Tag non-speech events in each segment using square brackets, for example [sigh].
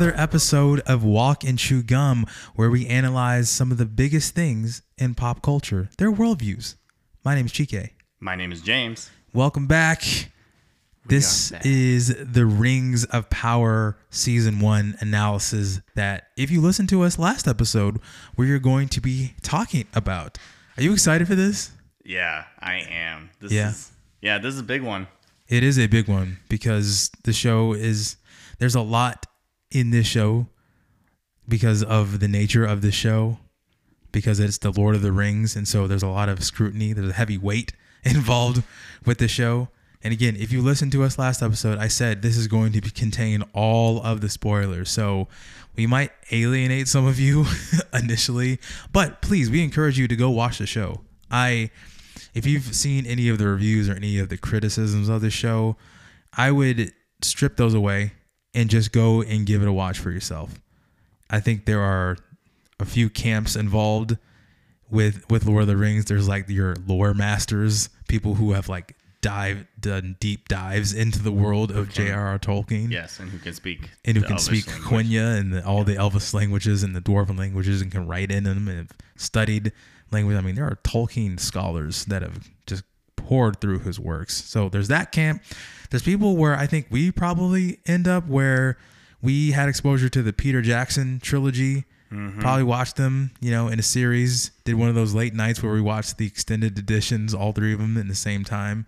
another episode of Walk and Chew Gum, where we analyze some of the biggest things in pop culture, their worldviews. My name is Chike. My name is James. Welcome back. This back. is the Rings of Power Season 1 analysis that, if you listened to us last episode, we are going to be talking about. Are you excited for this? Yeah, I am. This Yeah. is yeah, this is a big one. It is a big one because the show is there's a lot in this show because of the nature of the show because it's the Lord of the Rings and so there's a lot of scrutiny there's a heavy weight [laughs] involved with the show. And again if you listened to us last episode I said this is going to contain all of the spoilers. So we might alienate some of you [laughs] initially but please we encourage you to go watch the show. I if you've seen any of the reviews or any of the criticisms of the show, I would strip those away and just go and give it a watch for yourself. I think there are a few camps involved with with Lord of the Rings. There's like your lore masters, people who have like dive done deep dives into the world of J.R.R. Tolkien Yes, and who can speak and who can Elvish speak language. Quenya and the, all the Elvish languages and the Dwarven languages and can write in them and have studied language. I mean, there are Tolkien scholars that have just poured through his works. So there's that camp. There's people where I think we probably end up where we had exposure to the Peter Jackson trilogy. Mm-hmm. Probably watched them, you know, in a series. Did one of those late nights where we watched the extended editions, all three of them, in the same time,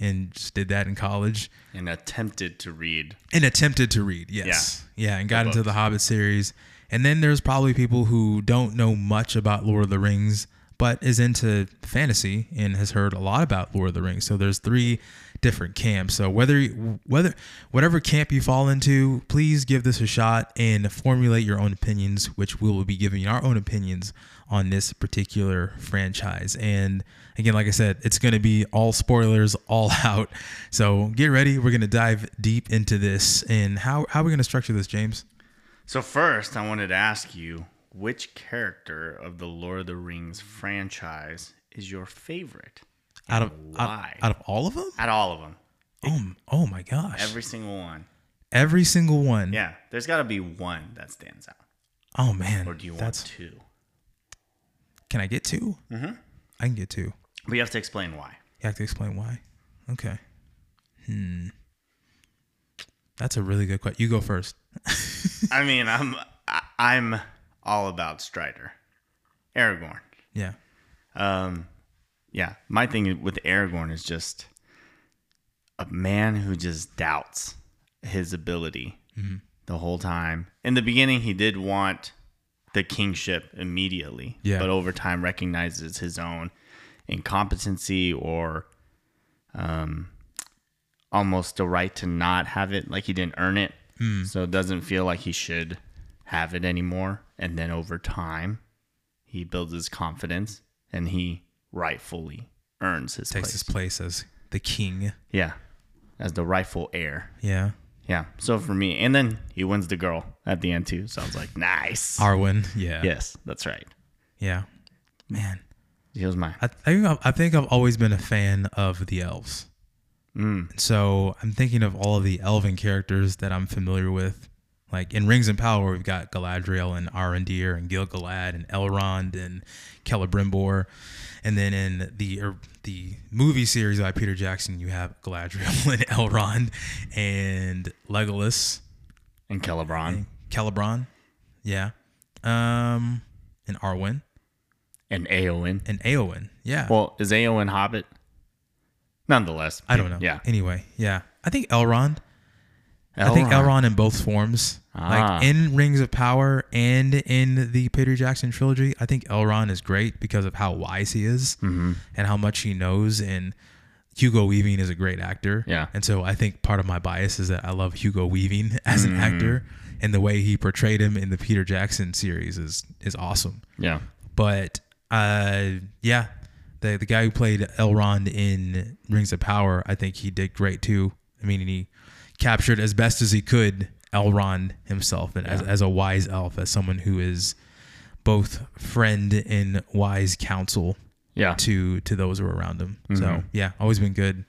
and just did that in college and attempted to read. and attempted to read yes yeah, and got The into the hobbit series and then there's probably people who don't know much about lord of the rings but is into fantasy and has heard a lot about lord of the rings. So there's three different camps. So whether whether whatever camp you fall into please give this a shot and formulate your own opinions which we will be giving our own opinions on this particular franchise. And again like i said it's going to be all spoilers [laughs] all out. So get ready. We're going to dive deep into this. And how, how are we going to structure this james? So first, I wanted to ask you which character of the Lord of the Rings franchise is your favorite? out of And out, why? out of all of them At all of them, oh, oh my gosh every single one. every single one. Yeah, there's got to be one that stands out. oh man Or do you want that's two? can i get 2 mm-hmm. i can get two We have to explain why. you have to explain why okay hmm that's a really good question you go first [laughs] I mean, I'm I- I'm all about Strider, Aragorn. yeah Um, yeah, my thing with Aragorn is just a man who just doubts his ability the whole time. In the beginning, he did want the kingship immediately, Yeah. but over time recognizes his own incompetency or um, almost the right to not have it, like he didn't earn it. So it doesn't feel like he should have it anymore. And then over time, he builds his confidence and he rightfully earns his takes place. his place as the king Yeah, as the rightful heir. yeah Yeah. So for me, and then he wins the girl at the end too. So I was like, nice. arwen yeah Yes, that's right. yeah man He was my. I think I've, I think I've always been a fan of the elves. Mm. So I'm thinking of all of the elven characters that I'm familiar with. Like in Rings and Power, we've got Galadriel and Arondir and Gil-galad and Elrond and Celebrimbor, and then in the er, the movie series by Peter Jackson, you have Galadriel [laughs] and Elrond and Legolas, And Celebron Celebron, yeah, um, and Arwen and Eowyn. and Eowyn, yeah. Well, is Eowyn Hobbit? Nonetheless, I don't know. Yeah. Anyway, yeah. I think Elrond. I think Elrond in both forms. Ah. Like in Rings of Power and in the Peter Jackson trilogy, I think Elrond is great because of how wise he is Mm-hmm. and how much he knows. And Hugo Weaving is a great actor. Yeah. And so I think part of my bias is that I love Hugo Weaving [laughs] as Mm. an actor, and the way he portrayed him in the Peter Jackson series is is awesome. Yeah. But uh, yeah, the the guy who played Elrond in Rings of Power, I think he did great too. I mean, he captured as best as he could Elrond himself, and as as a wise elf, as someone who is both friend and wise counsel Yeah. to to those who are around him. So mm-hmm. yeah, always been good.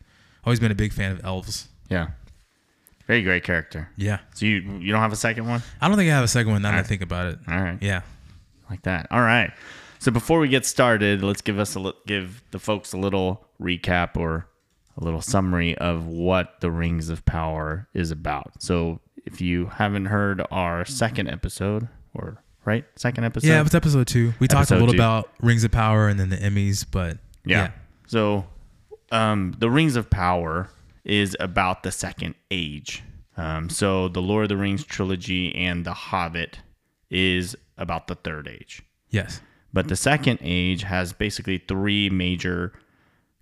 Always been a big fan of elves. Yeah. Very great character. Yeah. So you you don't have a second one? I don't think I have a second one now that I think about it. All right. Yeah. like that. All right. So before we get started, let's give us a give the folks a little recap or a little summary of what the Rings of Power is about. So if you haven't heard our second episode, or right second episode, Yeah, it was episode two. We talked a little two. about Rings of Power and then the Emmys, but Yeah. So, um, the Rings of Power is about the Second Age. Um, so the Lord of the Rings trilogy and The Hobbit is about the Third Age. Yes. But the Second Age has basically three major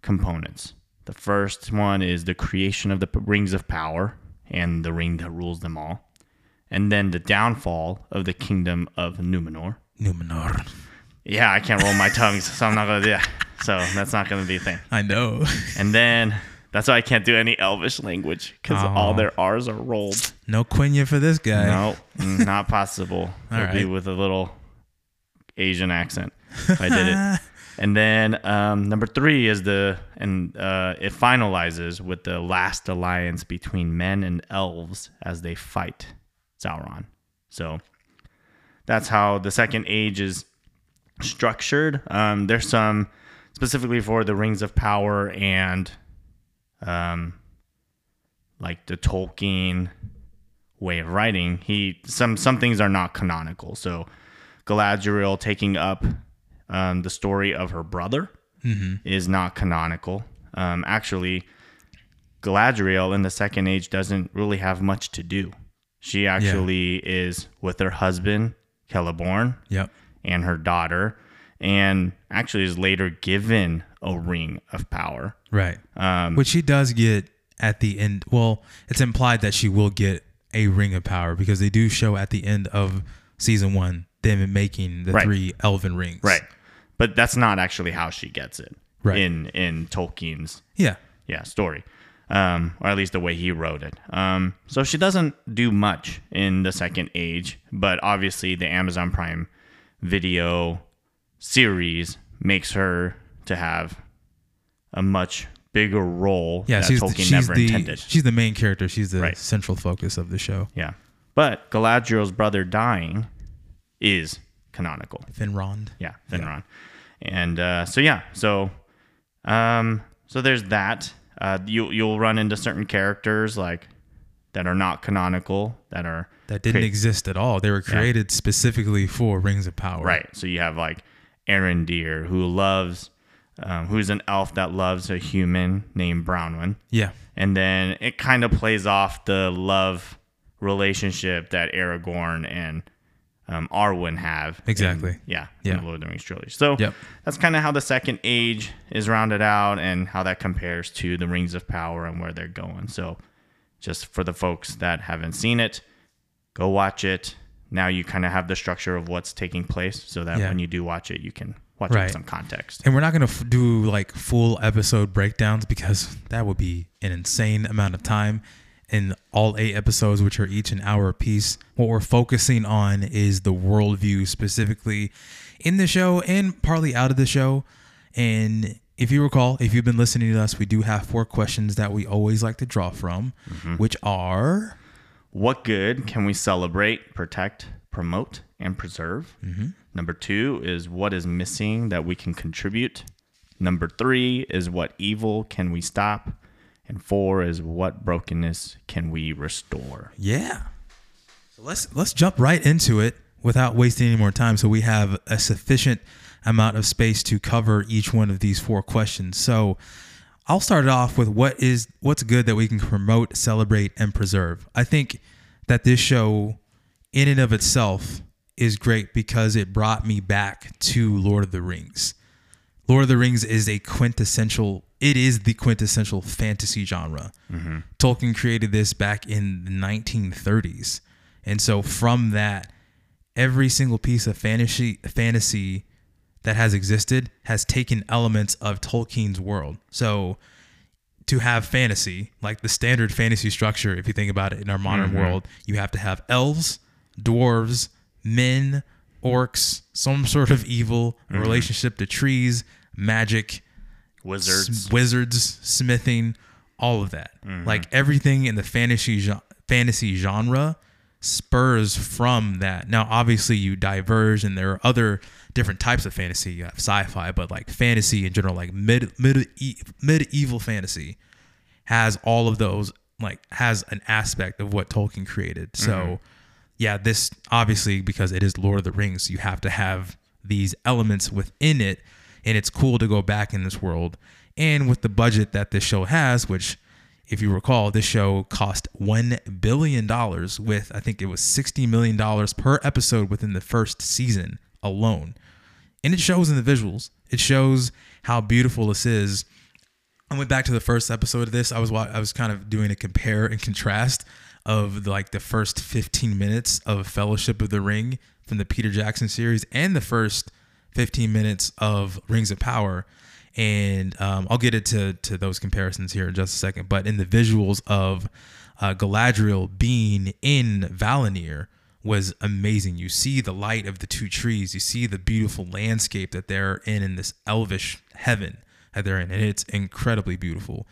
components. The first one is the creation of the Rings of Power and the ring that rules them all, and then the downfall of the kingdom of Numenor. Numenor. Yeah, I can't roll my tongue, so I'm not gonna do that. So that's not gonna be a thing. I know. And then that's why I can't do any Elvish language because all their R's are rolled. no Quenya for this guy. No, not possible. [laughs] It'll be with a little Asian accent. If I did it. [laughs] And then um, number three is the and uh, it finalizes with the last alliance between men and elves as they fight Sauron. So that's how the second age is structured. Um, there's some specifically for the Rings of Power and um, like the Tolkien way of writing. He some some things are not canonical. So Galadriel taking up um, the story of her brother is not canonical. Um, actually, Galadriel in the Second Age doesn't really have much to do. She actually is with her husband Celeborn Yep. and her daughter, and actually is later given a ring of power. Right. Um, Which she does get at the end. Well, it's implied that she will get a ring of power because they do show at the end of season one them making the Right. three elven rings. right, but that's not actually how she gets it. Right. In in Tolkien's Yeah. yeah story um, or at least the way he wrote it um, so she doesn't do much in the second age but obviously the amazon prime video series makes her to have a much bigger role Yeah. that she's tolkien the, she's never the intended she's the main character. She's the Right. central focus of the show. yeah but galadriel's brother dying is canonical Finrond. yeah, Finron. And uh, so yeah, so um, so there's that. Uh, you you'll run into certain characters like that are not canonical that are That didn't crea- exist at all. They were created specifically for Rings of Power. right. So you have like Arondir who loves, um, who's an elf that loves a human named Bronwyn, Yeah. and then it kind of plays off the love relationship that Aragorn and um, Arwen have. in- Exactly. yeah. Yeah. In the Lord of the Rings trilogy. So Yep. that's kind of how the second age is rounded out and how that compares to the Rings of Power and where they're going. So just for the folks that haven't seen it, go watch it. Now you kind of have the structure of what's taking place so that Yeah. when you do watch it, you can watch it Right. with some context. And we're not going to f- do like full episode breakdowns because that would be an insane amount of time. In all eight episodes, which are each an hour apiece, what we're focusing on is the worldview specifically in the show and partly out of the show. And if you recall, if you've been listening to us, we do have four questions that we always like to draw from, mm-hmm. which are What good can we celebrate, protect, promote, and preserve? Mm-hmm. Number two is what is missing that we can contribute. Number three is what evil can we stop? And four is what brokenness can we restore? Yeah. So let's let's jump right into it without wasting any more time so we have a sufficient amount of space to cover each one of these four questions. So I'll start it off with what is what's good that we can promote, celebrate and preserve. I think that this show in and of itself is great because it brought me back to Lord of the Rings. Lord of the Rings is a quintessential it is the quintessential fantasy genre. Mm-hmm. Tolkien created this back in the 1930s. And so from that every single piece of fantasy fantasy that has existed has taken elements of Tolkien's world. So to have fantasy, like the standard fantasy structure, if you think about it in our modern mm-hmm. world, you have to have elves, dwarves, men, orcs, some sort of evil, a relationship to trees, magic, Wizards. wizards, smithing, all of that. Mm-hmm. Like everything in the fantasy fantasy genre spurs from that. Now, obviously, you diverge, and there are other different types of fantasy. You have sci-fi, but like fantasy in general, like mid, mid medieval fantasy, has all of those. Like has an aspect of what Tolkien created. So, Mm-hmm. yeah, this obviously because it is Lord of the Rings, you have to have these elements within it, and it's cool to go back in this world. And with the budget that this show has, which if you recall, this show cost one billion dollars with I think it was sixty million dollars per episode within the first season alone. And it shows in the visuals. It shows how beautiful this is. I went back to the first episode of this. I was I was kind of doing a compare and contrast of like the first 15 minutes of Fellowship of the Ring from the Peter Jackson series and the first 15 minutes of Rings of Power. And um, I'll get into to those comparisons here in just a second. But in the visuals of uh, Galadriel being in Valinor was amazing. You see the light of the two trees. You see the beautiful landscape that they're in in this elvish heaven that they're in, and it's incredibly beautiful.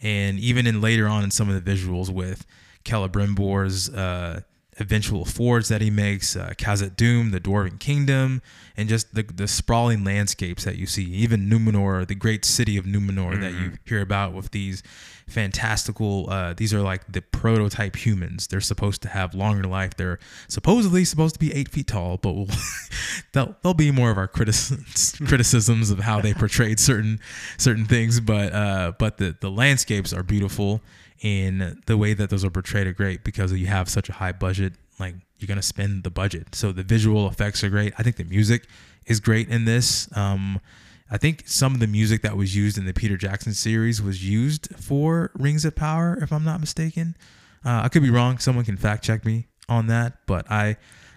And even in later on in some of the visuals with Celebrimbor's uh, eventual forge that he makes, uh, Khazad-dûm, the Dwarven Kingdom, and just the, the sprawling landscapes that you see. Even Numenor, the great city of Numenor that you hear about with these fantastical. Uh, these are like the prototype humans. They're supposed to have longer life. They're supposedly supposed to be eight feet tall, but we'll, [laughs] they'll they'll be more of our criticisms [laughs] criticisms of how they portrayed certain certain things. But uh, but the the landscapes are beautiful, and the way that those are portrayed are great because you have such a high budget. Like you're gonna spend the budget, so the visual effects are great. I think the music is great in this. Um, I think some of the music that was used in the Peter Jackson series was used for Rings of Power, if I'm not mistaken. Uh, I could be wrong. Someone can fact check me on that, but I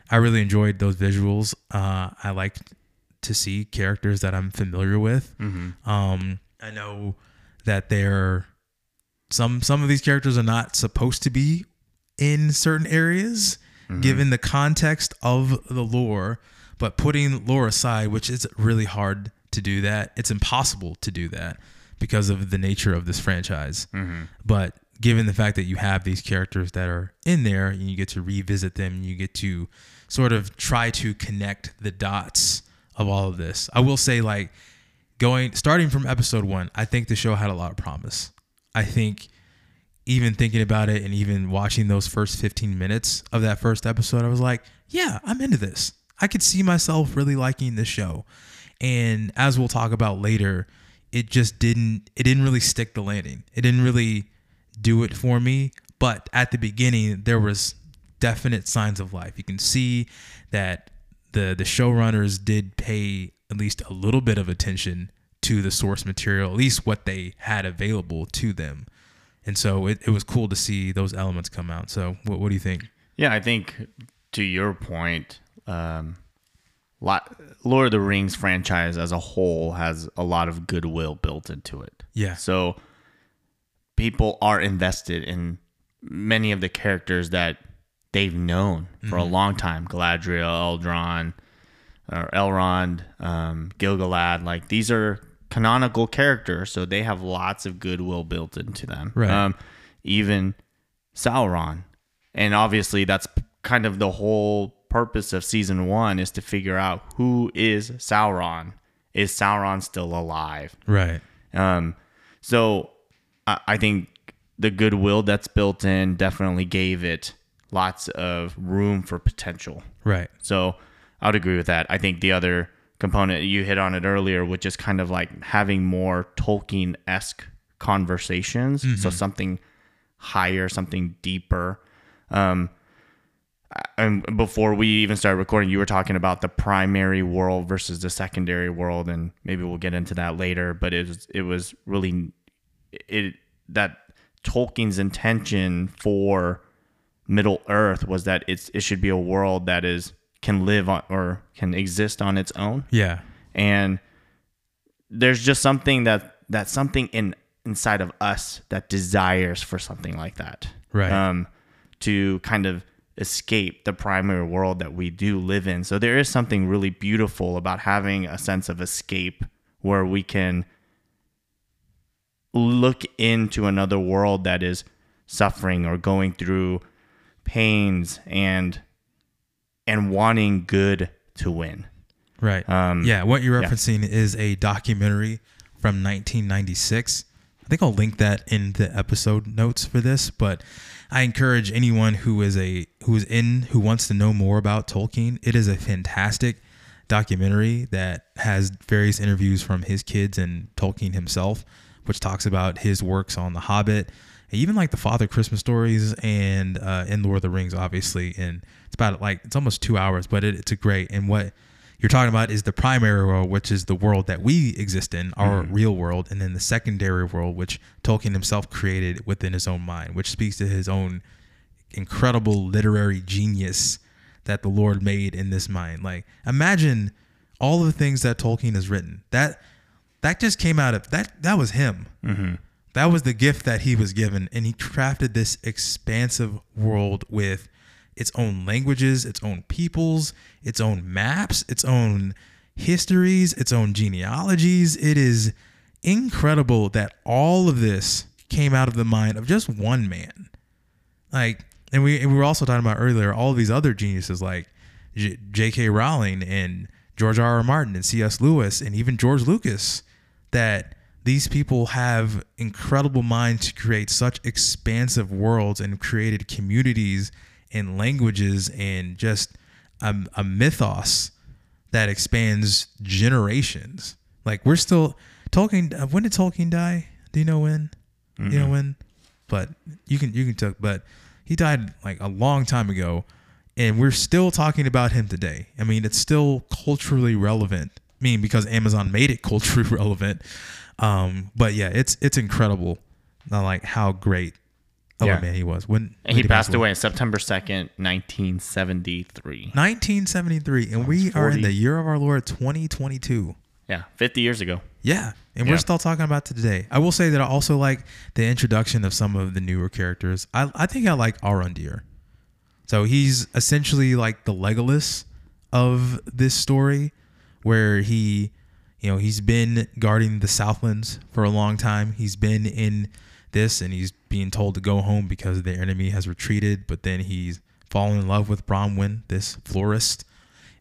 I really enjoyed those visuals. Uh, I liked to see characters that I'm familiar with. Um, I know that they're some some of these characters are not supposed to be in certain areas mm-hmm. given the context of the lore but putting lore aside which is really hard to do that it's impossible to do that because of the nature of this franchise. Mm-hmm. But given the fact that you have these characters that are in there and you get to revisit them you get to sort of try to connect the dots of all of this i will say like going starting from episode one i think the show had a lot of promise i think even thinking about it and even watching those first 15 minutes of that first episode, I was like, yeah, I'm into this. I could see myself really liking this show. And as we'll talk about later, it just didn't it didn't really stick the landing. It didn't really do it for me, but at the beginning there was definite signs of life. You can see that the the showrunners did pay at least a little bit of attention to the source material, at least what they had available to them and so it, it was cool to see those elements come out. So what, what do you think? Yeah, I think to your point, um, lot, Lord of the Rings franchise as a whole has a lot of goodwill built into it. Yeah. So people are invested in many of the characters that they've known for a long time. Galadriel, Eldron, or Elrond, um, Gilgalad. Like these are canonical character, so they have lots of goodwill built into them. Right. Um, even Sauron, and obviously that's kind of the whole purpose of season one is to figure out who is Sauron. Is Sauron still alive? Right. Um, so I, I think the goodwill that's built in definitely gave it lots of room for potential. Right. So I would agree with that. I think the other component you hit on it earlier, which is kind of like having more Tolkien esque conversations. So something higher, something deeper. Um, and before we even started recording, you were talking about the primary world versus the secondary world, and maybe we'll get into that later. But it was it was really it that Tolkien's intention for Middle Earth was that it's it should be a world that is can live on or can exist on its own, Yeah. and there's just something that that's something in inside of us that desires for something like that Right. um, to kind of escape the primary world that we do live in. So there is something really beautiful about having a sense of escape where we can look into another world that is suffering or going through pains and and wanting good to win. Right. Um, yeah, what you're yeah. referencing is a documentary from 1996. I think I'll link that in the episode notes for this, but I encourage anyone who is a who's in who wants to know more about Tolkien. It is a fantastic documentary that has various interviews from his kids and Tolkien himself, which talks about his works on The Hobbit, even like the Father Christmas stories and uh, in Lord of the Rings, obviously. And it's about like it's almost two hours, but it, it's a great and what you're talking about is the primary world, which is the world that we exist in, our real world, and then the secondary world, which Tolkien himself created within his own mind, which speaks to his own incredible literary genius that the Lord made in this mind. Like, imagine all the things that Tolkien has written. That that just came out of that. That was him. That was the gift that he was given, and he crafted this expansive world with its own languages, its own peoples, its own maps, its own histories, its own genealogies. It is incredible that all of this came out of the mind of just one man. Like, and we and we were also talking about earlier all these other geniuses like J- J.K. Rowling and George R. R. Martin and C.S. Lewis and even George Lucas that these people have incredible minds to create such expansive worlds and created communities and languages and just a, a mythos that expands generations. Like we're still Tolkien. uh, When did Tolkien die? Do you know when? Do you know when? But you can you can talk. But he died like a long time ago, and we're still talking about him today. I mean, it's still culturally relevant. I mean, because Amazon made it culturally [laughs] relevant. Um, but yeah, it's it's incredible. Not like how great of Yeah. a man he was. When, when And he did passed away on September 2nd, 1973. 1973, and we are in the year of our Lord 2022. Yeah, 50 years ago. Yeah, and Yeah. we're still talking about today. I will say that I also like the introduction of some of the newer characters. I, I think I like Arundir. So he's essentially like the Legolas of this story, where he, you know, he's been guarding the Southlands for a long time. He's been in this, and he's being told to go home because the enemy has retreated. But then he's fallen in love with Bronwyn, this florist.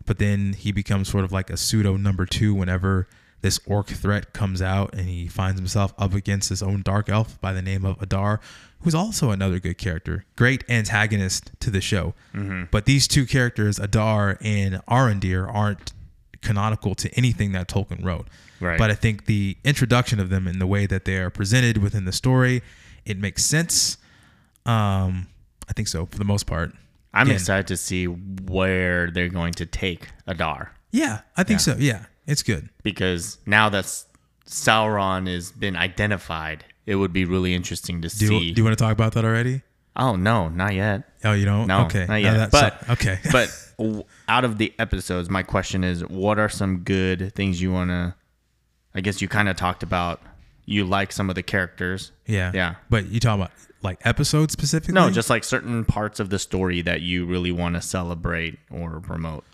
But then he becomes sort of like a pseudo number two whenever this orc threat comes out, and he finds himself up against his own dark elf by the name of Adar, who's also another good character, great antagonist to the show. Mm-hmm. But these two characters, Adar and Arondir, aren't canonical to anything that Tolkien wrote. Right. But I think the introduction of them and the way that they are presented within the story, it makes sense. Um, I think so for the most part. I'm Again, excited to see where they're going to take Adar Yeah, I think Yeah. so. Yeah, it's good. because now that Sauron has been identified, it would be really interesting to Do see. you, do you want to talk about that already? oh no, not yet. Oh, you don't? No, okay. not yet. that- but okay. but [laughs] out of the episodes, my question is, what are some good things you want to? I guess you kind of talked about. You like some of the characters. yeah, Yeah. But you talking about like episodes specifically? No, just like certain parts of the story that you really want to celebrate or promote.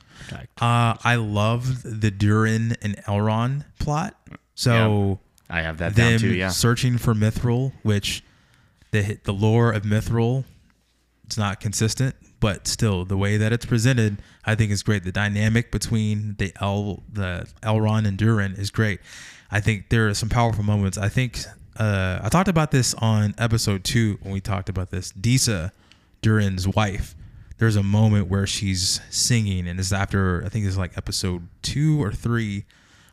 Uh, I love the Durin and Elrond plot. So I have that down them too. Yeah. searching for Mithril, which the the lore of Mithril, it's not consistent, but still the way that it's presented, I think is great. The dynamic between the El the Elrond and Durin is great. I think there are some powerful moments. I think uh, I talked about this on episode two when we talked about this. Disa, Durin's wife. There's a moment where she's singing, and it's after I think it's like episode two or three,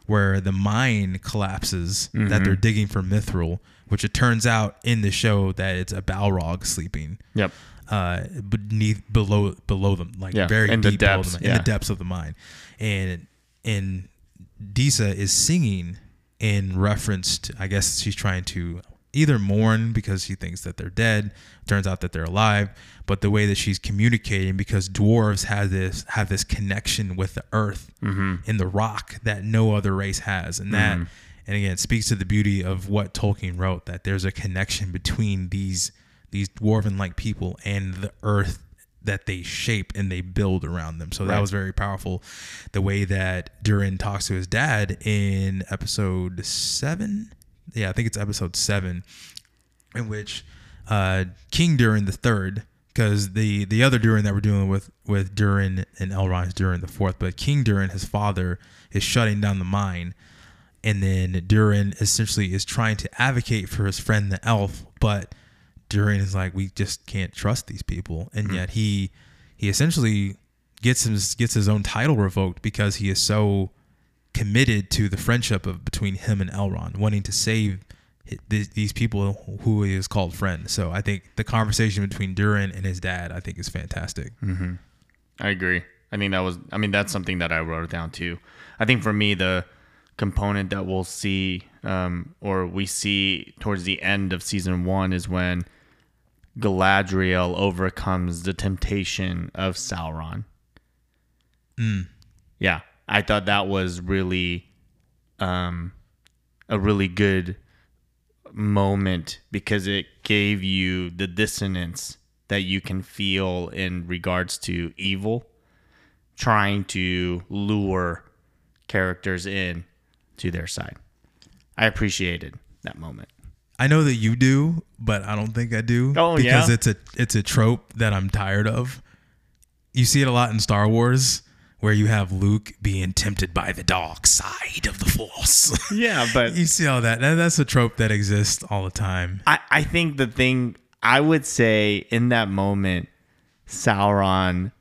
where the mine collapses that they're digging for Mithril, which it turns out in the show that it's a Balrog sleeping Yep. Uh, beneath below below them, like Yeah, very in the deep below depths, them, in the depths of the mind. and and Disa is singing in reference to, I guess she's trying to either mourn because she thinks that they're dead. Turns out that they're alive, but the way that she's communicating because dwarves have this have this connection with the earth in the rock that no other race has, and that and again it speaks to the beauty of what Tolkien wrote that there's a connection between these these dwarven like people and the earth that they shape and they build around them. So that was very powerful. The way that Durin talks to his dad in episode seven. Yeah, I think it's episode seven, in which uh, King Durin the third because the the other Durin that we're dealing with with Durin and Elrond is Durin the fourth, but King Durin, his father, is shutting down the mine, and then Durin essentially is trying to advocate for his friend the elf, but Durin is like, we just can't trust these people, and yet he he essentially gets his gets his own title revoked because he is so committed to the friendship of between him and Elrond, wanting to save th- these people who he is called friends. So I think the conversation between Durin and his dad, I think, is fantastic. I agree. I think that was. I mean, that's something that I wrote down too. I think for me, the component that we'll see, um, or we see towards the end of season one, is when Galadriel overcomes the temptation of Sauron. Yeah, I thought that was really, um, a really good moment because it gave you the dissonance that you can feel in regards to evil trying to lure characters in to their side. I appreciated that moment. I know that you do, but I don't think I do. Oh, because yeah? it's a it's a trope that I'm tired of. You see it a lot in Star Wars where you have Luke being tempted by the dark side of the Force. [laughs] Yeah, but you see all that. that. That's a trope that exists all the time. I, I think the thing I would say in that moment, Sauron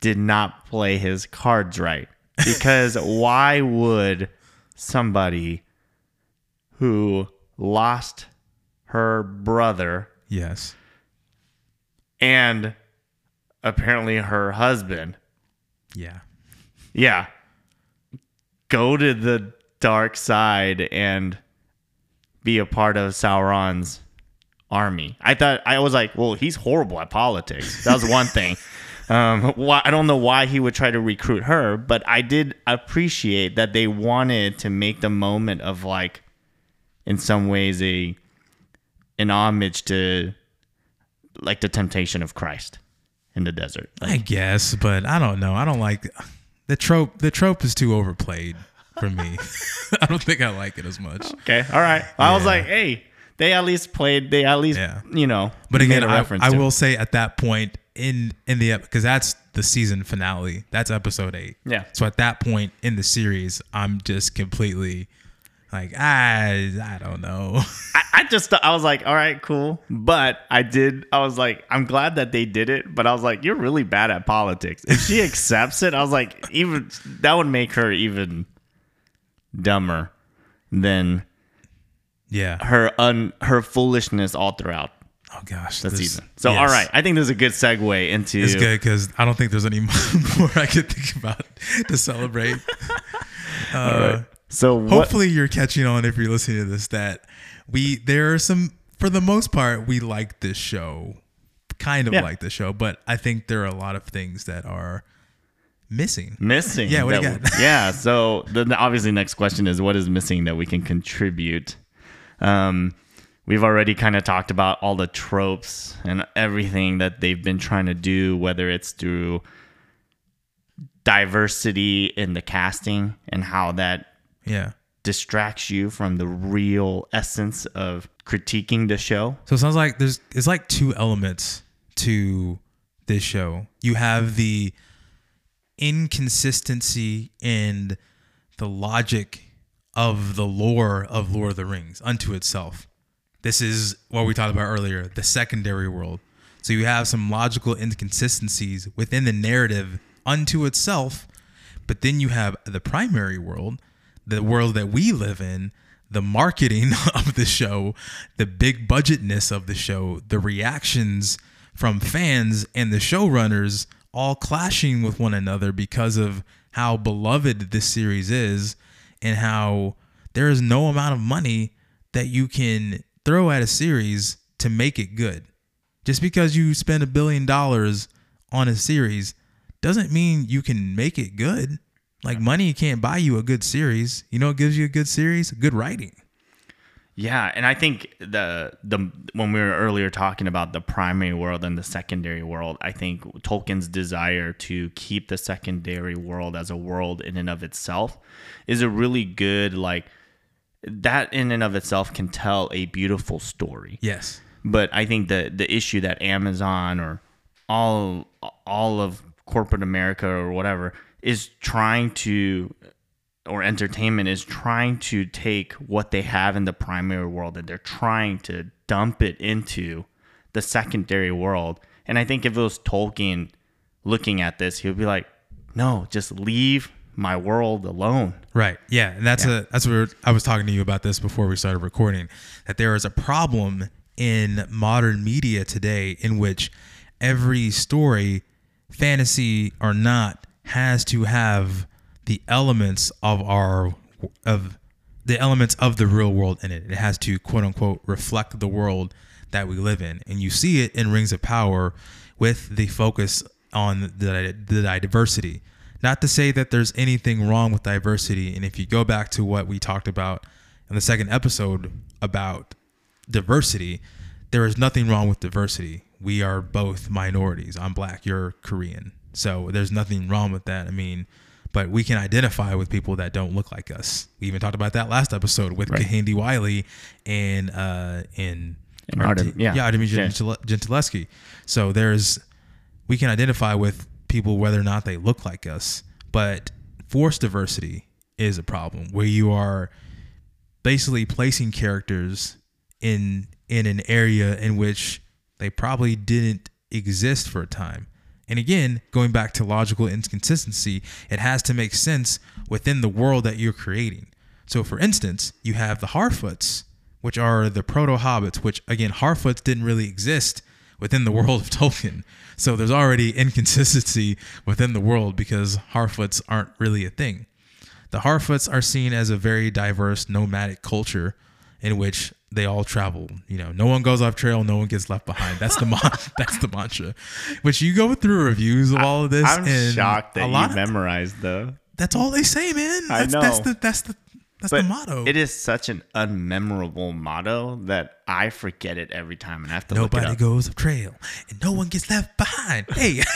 did not play his cards right. Because [laughs] why would somebody who lost her brother Yes. and apparently her husband, Yeah. yeah, go to the dark side and be a part of Sauron's army. I thought I was like, well, he's horrible at politics. That was one thing. [laughs] Um, why, I don't know why he would try to recruit her, but I did appreciate that they wanted to make the moment of like, in some ways, a an homage to like the temptation of Christ in the desert. Like, I guess, but I don't know. I don't like the trope. The trope is too overplayed for me. [laughs] I don't think I like it as much. Okay. All right. I was like, hey, they at least played. They at least, Yeah. you know. But again, made a I, reference I it. will say at that point in in the because that's the season finale. That's episode eight. Yeah. So at that point in the series, I'm just completely like I I don't know. [laughs] I, I just I was like, all right, cool. But I did. I was like, I'm glad that they did it. But I was like, you're really bad at politics. If she [laughs] accepts it, I was like, even that would make her even dumber than yeah. her un her foolishness all throughout Oh gosh. the this- season. So yes. all right, I think this is a good segue into It's good because I don't think there's any [laughs] more I could think about to celebrate. Uh, So what, hopefully you're catching on if you're listening to this that we there are some for the most part we like this show kind of Yeah. like the show but i think there are a lot of things that are missing missing. Yeah, what do you that- got? yeah. So the the obviously next question is what is missing that we can contribute. Um, we've already kind of talked about all the tropes and everything that they've been trying to do, whether it's through diversity in the casting and how that yeah. distracts you from the real essence of critiquing the show. so it sounds like there's it's like two elements to this show. You have the inconsistency and the logic of the lore of lord of the rings unto itself. This is what we talked about earlier the secondary world. So you have some logical inconsistencies within the narrative unto itself but then you have the primary world the world that we live in the marketing [laughs] of the show the big budgetness of the show the reactions from fans and the showrunners all clashing with one another because of how beloved this series is and how there is no amount of money that you can throw at a series to make it good. Just because you spend a billion dollars on a series doesn't mean you can make it good. Like money can't buy you a good series. You know it gives you a good series? Good writing. Yeah, and I think the the when we were earlier talking about the primary world and the secondary world, I think Tolkien's desire to keep the secondary world as a world in and of itself is a really good like that in and of itself can tell a beautiful story. Yes. But I think the the issue that Amazon or all all of corporate America or whatever is trying to or entertainment is trying to take what they have in the primary world and they're trying to dump it into the secondary world. And I think if it was Tolkien looking at this, he would be like, "No, just leave my world alone." Right. Yeah, and that's a that's what I was talking to you about this before we started recording. That there is a problem in modern media today in which every story, fantasy or not, has to have the elements of our of the elements of the real world in it. It has to quote unquote reflect the world that we live in, and you see it in Rings of Power with the focus on the, the diversity. Not to say that there's anything wrong with diversity, and if you go back to what we talked about in the second episode about diversity, there is nothing wrong with diversity. We are both minorities. I'm black, you're Korean. So there's nothing wrong with that. I mean, but we can identify with people that don't look like us. We even talked about that last episode with Right. Kehinde Wiley and uh in And Artem- yeah. yeah, Artemis Yeah. Gentileschi. So there's we can identify with people whether or not they look like us, but forced diversity is a problem where you are basically placing characters in in an area in which they probably didn't exist for a time. And again, going back to logical inconsistency, it has to make sense within the world that you're creating. So for instance, you have the Harfoots, which are the proto hobbits, which again, Harfoots didn't really exist within the [laughs] world of Tolkien. So there's already inconsistency within the world because Harfoots aren't really a thing. The Harfoots are seen as a very diverse nomadic culture in which they all travel. You know, no one goes off trail, no one gets left behind. That's the [laughs] mon- that's the mantra. Which you go through reviews of all of this, I'm and shocked that a you lot of, memorized though. that's all they say, man. I That's, That's the that's the that's But the motto. it is such an unmemorable motto that I forget it every time and I have to look Nobody goes off trail, and no one gets left behind. Hey. [laughs]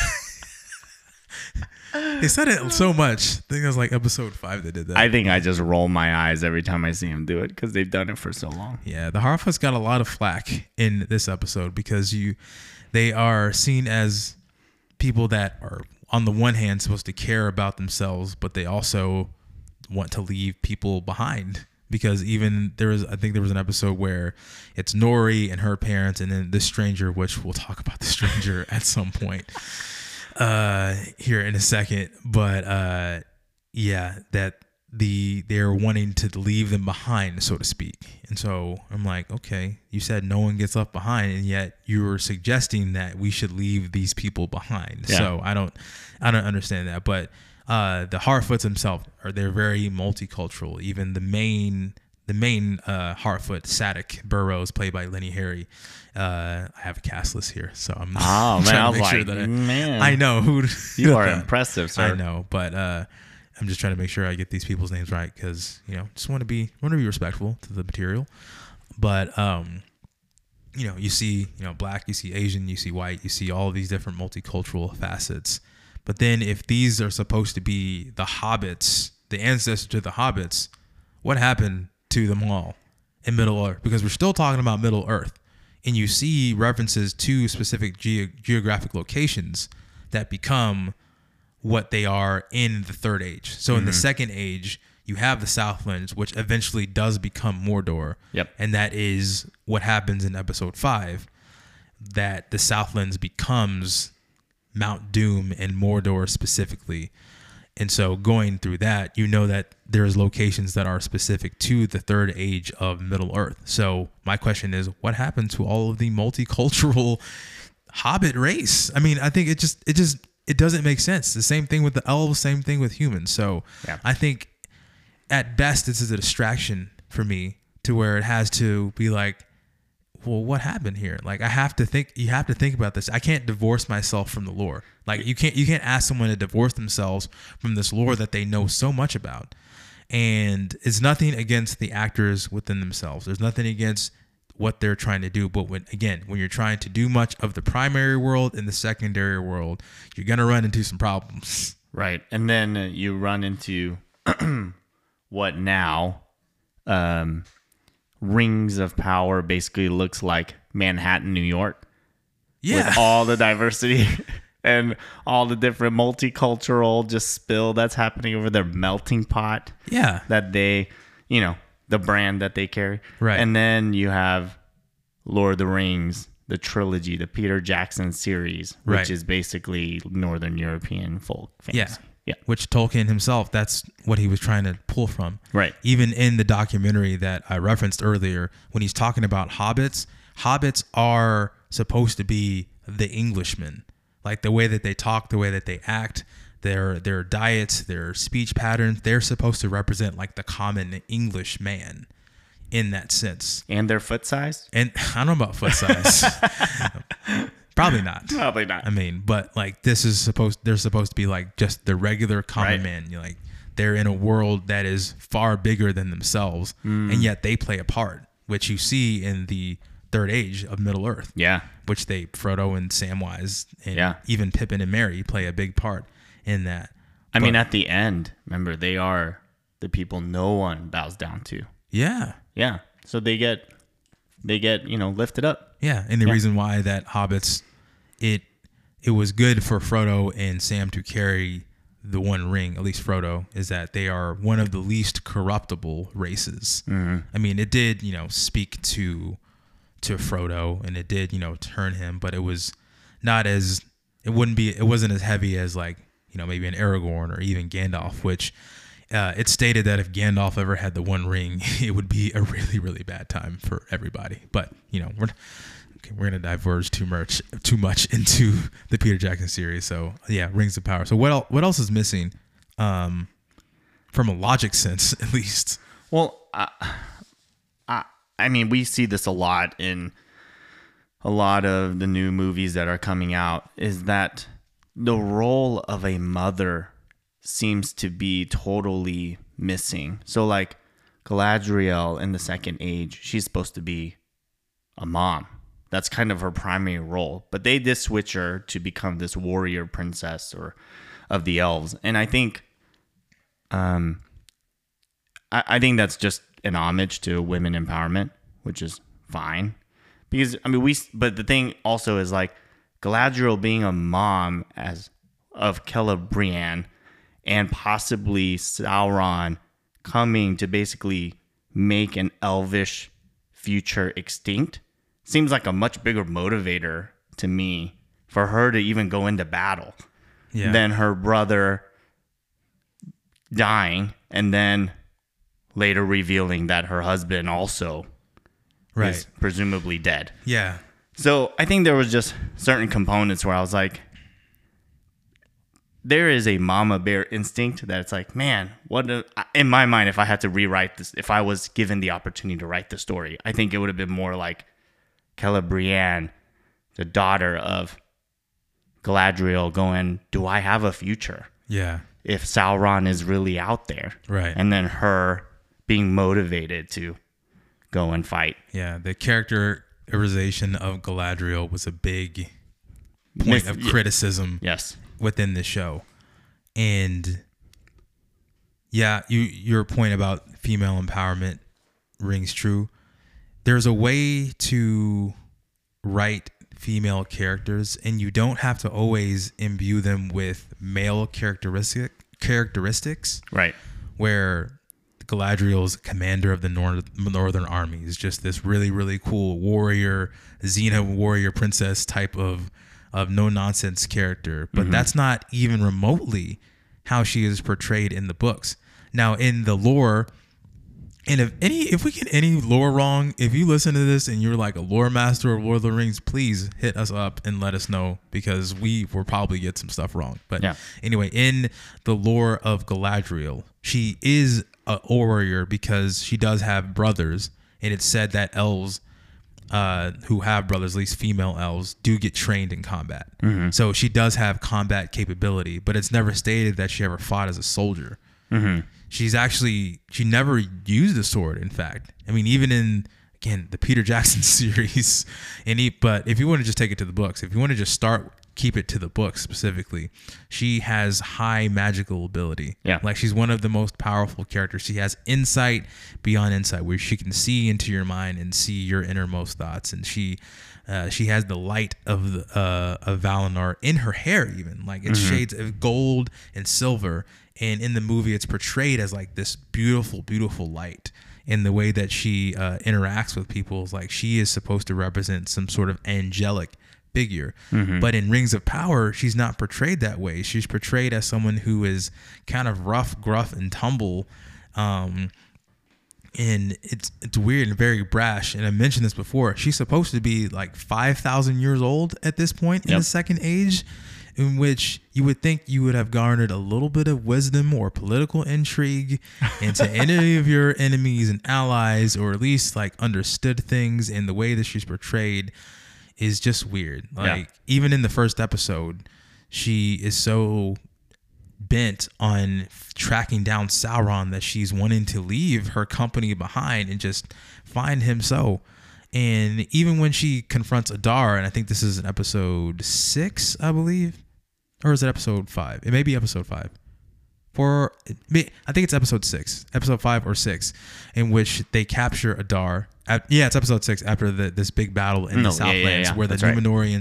they said it so much. I think it was like episode five that did that. I think I just roll my eyes every time I see him do it because they've done it for so long. Yeah, the Harfoots got a lot of flack in this episode because you they are seen as people that are on the one hand supposed to care about themselves, but they also want to leave people behind. Because even there was, I think there was an episode where it's Nori and her parents, and then this stranger, which we'll talk about the [laughs] stranger at some point uh here in a second but uh yeah that the they're wanting to leave them behind so to speak. And so i'm like okay you said no one gets left behind and yet you're suggesting that we should leave these people behind. Yeah. so i don't i don't understand that but uh the harfoots themselves are they're very multicultural. Even the main the main uh harfoot Sadoc Burrows played by Lenny Henry uh i have a cast list here so i'm Oh, [laughs] man, trying to I was make sure like, that I- man. I know who [laughs] You are [laughs] impressive, sir. I know, but uh, I'm just trying to make sure I get these people's names right because you know just want to be want to be respectful to the material. But um, you know, you see you know black, you see Asian, you see white, you see all these different multicultural facets. But then if these are supposed to be the hobbits, the ancestor to the hobbits, what happened to them all in Middle Earth? Because we're still talking about Middle Earth, and you see references to specific ge- geographic locations that become what they are in the third age. So in the mm-hmm. second age, you have the Southlands, which eventually does become Mordor. Yep. And that is what happens in episode five, that the Southlands becomes Mount Doom and Mordor specifically. And so going through that, you know that there's locations that are specific to the third age of Middle Earth. So my question is, what happened to all of the multicultural [laughs] Hobbit race? I mean, I think it just it just it doesn't make sense. The same thing with the elves, same thing with humans. So Yeah. I think at best this is a distraction for me to where it has to be like well what happened here like i have to think you have to think about this i can't divorce myself from the lore like you can't you can't ask someone to divorce themselves from this lore that they know so much about and it's nothing against the actors within themselves there's nothing against what they're trying to do but when again when you're trying to do much of the primary world and the secondary world you're going to run into some problems [laughs] Right. And then uh, you run into [clears throat] what now um, Rings of Power basically looks like Manhattan, New York. Yeah. with all the diversity [laughs] and all the different multicultural just spill that's happening over their melting pot Yeah. that they, you know, the brand that they carry. Right. And then you have Lord of the Rings, the trilogy, the Peter Jackson series, which Right. is basically Northern European folk Yeah. Yeah. Which Tolkien himself, that's what he was trying to pull from. Right. Even in the documentary that I referenced earlier, when he's talking about hobbits, hobbits are supposed to be the Englishmen. Like the way that they talk, the way that they act, their their diets, their speech patterns, they're supposed to represent like the common English man in that sense. And their foot size? And [laughs] I don't know about foot size. [laughs] Probably not. Probably not. I mean, but like this is supposed they're supposed to be like just the regular common Right. man. You're like they're in a world that is far bigger than themselves, Mm. and yet they play a part, which you see in the third age of Middle Earth, Yeah. which they Frodo and Samwise and Yeah. even Pippin and Merry play a big part in that. I mean, at the end, remember, they are the people no one bows down to. yeah, Yeah. So they get, they get, you know, lifted up. Yeah, and the Yeah. reason why that hobbits it it was good for Frodo and Sam to carry the one ring, at least Frodo, is that they are one of the least corruptible races. Mm-hmm. I mean, it did, you know, speak to to Frodo and it did, you know, turn him, but it was not as it wouldn't be it wasn't as heavy as like, you know, maybe an Aragorn or even Gandalf, which uh, it stated that if Gandalf ever had the One Ring, [laughs] it would be a really, really bad time for everybody. But you know, we're okay, we're gonna diverge too much, too much [laughs] into the Peter Jackson series. So yeah, Rings of Power. So what? What else is missing? Um, from a logic sense, [laughs] at least. Well, I, I, mean, we see this a lot in a lot of the new movies that are coming out. Is that the role of a mother seems to be totally missing. So, like Galadriel in the Second Age, she's supposed to be a mom. That's kind of her primary role. But they did switch her to become this warrior princess or of the elves, and I think. Um, I, I think that's just an homage to women empowerment, which is fine. Because I mean, we. But the thing also is like Galadriel being a mom as of Celebrian, and possibly Sauron coming to basically make an elvish future extinct seems like a much bigger motivator to me for her to even go into battle Yeah. than her brother dying and then later revealing that her husband also right. is presumably dead. Yeah. So I think there was just certain components where I was like, there is a mama bear instinct that it's like, man, what a, in my mind, if I had to rewrite this, if I was given the opportunity to write the story, I think it would have been more like Celebrian, the daughter of Galadriel, going, do I have a future? Yeah. if Sauron is really out there. Right. And then her being motivated to go and fight. Yeah. The characterization of Galadriel was a big point Myth- of criticism Yes. within the show. And yeah, you your point about female empowerment rings true. There's a way to write female characters and you don't have to always imbue them with male characteristic characteristics Right. where Galadriel's commander of the Nor- Northern armies, just this really, really cool warrior, Xena warrior princess type of of no nonsense character. But mm-hmm. that's not even remotely how she is portrayed in the books. Now, in the lore, and if any, if we get any lore wrong, if you listen to this and you're like a lore master of Lord of the Rings, please hit us up and let us know because we will probably get some stuff wrong. But Yeah. anyway, in the lore of Galadriel, she is a warrior because she does have brothers, and it's said that elves uh, who have brothers, at least female elves, do get trained in combat. So she does have combat capability, but it's never stated that she ever fought as a soldier. She's actually she never used a sword. In fact, I mean, even in again the Peter Jackson [laughs] series, and he, but if you want to just take it to the books, if you want to just start keep it to the book specifically. She has high magical ability. Yeah. Like she's one of the most powerful characters. She has insight beyond insight where she can see into your mind and see your innermost thoughts and she uh, she has the light of the uh, of Valinor in her hair even. Like it's shades of gold and silver and in the movie it's portrayed as like this beautiful beautiful light in the way that she uh, interacts with people is like she is supposed to represent some sort of angelic figure. But in Rings of Power, she's not portrayed that way. She's portrayed as someone who is kind of rough, gruff, and tumble. Um, and it's it's weird and very brash. And I mentioned this before. She's supposed to be like five thousand years old at this point in the Second Age, in which you would think you would have garnered a little bit of wisdom or political intrigue [laughs] into any of your enemies and allies, or at least like understood things. in the way that she's portrayed is just weird. Like even in the first episode, she is so bent on tracking down Sauron that she's wanting to leave her company behind and just find him so. And even when she confronts Adar, and I think this is in episode six, I believe, or is it episode five? It may be episode five. For I think it's episode six, episode five or six, in which they capture Adar. At, yeah, it's episode six after the, this big battle in No, the yeah, yeah, Southlands yeah, where the that's right.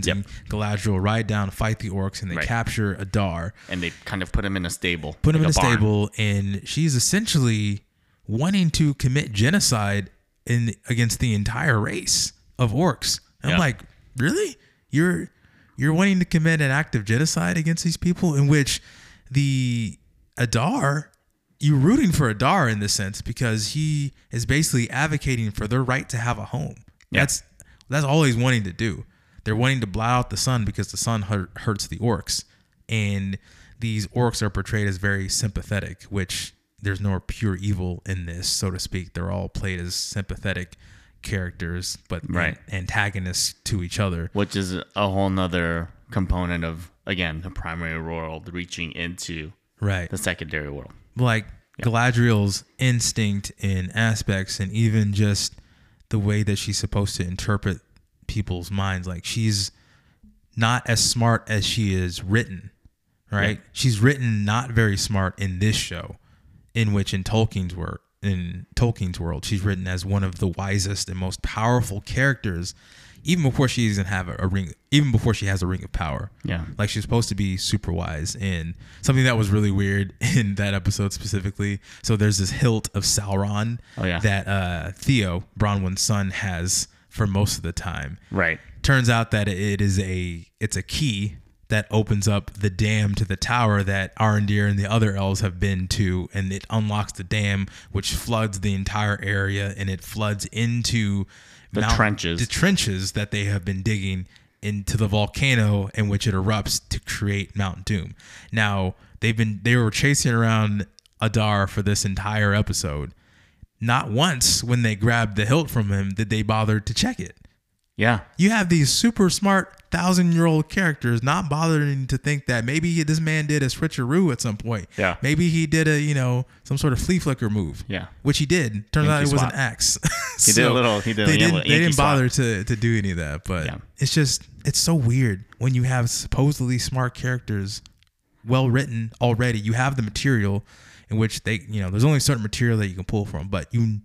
Yep. and Galadriel ride down, fight the orcs, and they Right. capture Adar And they kind of put him in a stable. put him like in a barn. stable, and she's essentially wanting to commit genocide in against the entire race of orcs. And I'm like, really? You're you're wanting to commit an act of genocide against these people in which the Adar you're rooting for Adar in this sense because he is basically advocating for their right to have a home. Yeah. That's that's all he's wanting to do. They're wanting to blot out the sun because the sun hurt, hurts the orcs, and these orcs are portrayed as very sympathetic, which there's no pure evil in this, so to speak. They're all played as sympathetic characters, but Right. antagonists to each other. Which is a whole nother component of, again, the primary world reaching into Right. the secondary world. like Galadriel's instinct in aspects and even just the way that she's supposed to interpret people's minds. Like she's not as smart as she is written right? Yeah. she's written not very smart in this show in which in Tolkien's work in Tolkien's world she's written as one of the wisest and most powerful characters even before she even have a, a ring even before she has a ring of power Yeah. like she's supposed to be super wise and something that was really weird [laughs] in that episode specifically so there's this hilt of sauron Oh, yeah. that uh theo bronwyn's son has for most of the time Right. turns out that it is a it's a key that opens up the dam to the tower that Arondir and the other elves have been to, and it unlocks the dam, which floods the entire area, and it floods into The trenches. the trenches that they have been digging into the volcano, in which it erupts to create Mount Doom. Now they've been they were chasing around Adar for this entire episode. Not once when they grabbed the hilt from him did they bother to check it Yeah. you have these super smart thousand year old characters not bothering to think that maybe this man did a switcheroo at some point. Yeah. Maybe he did a, you know, some sort of flea flicker move. Yeah. Which he did. Turns out it Yankee was swap. an axe. [laughs] He did a little- he did a They didn't, Yankee they didn't swap. bother to, to do any of that. But Yeah. it's just, it's so weird when you have supposedly smart characters well written already. You have the material in which they, you know, there's only certain material that you can pull from, but you,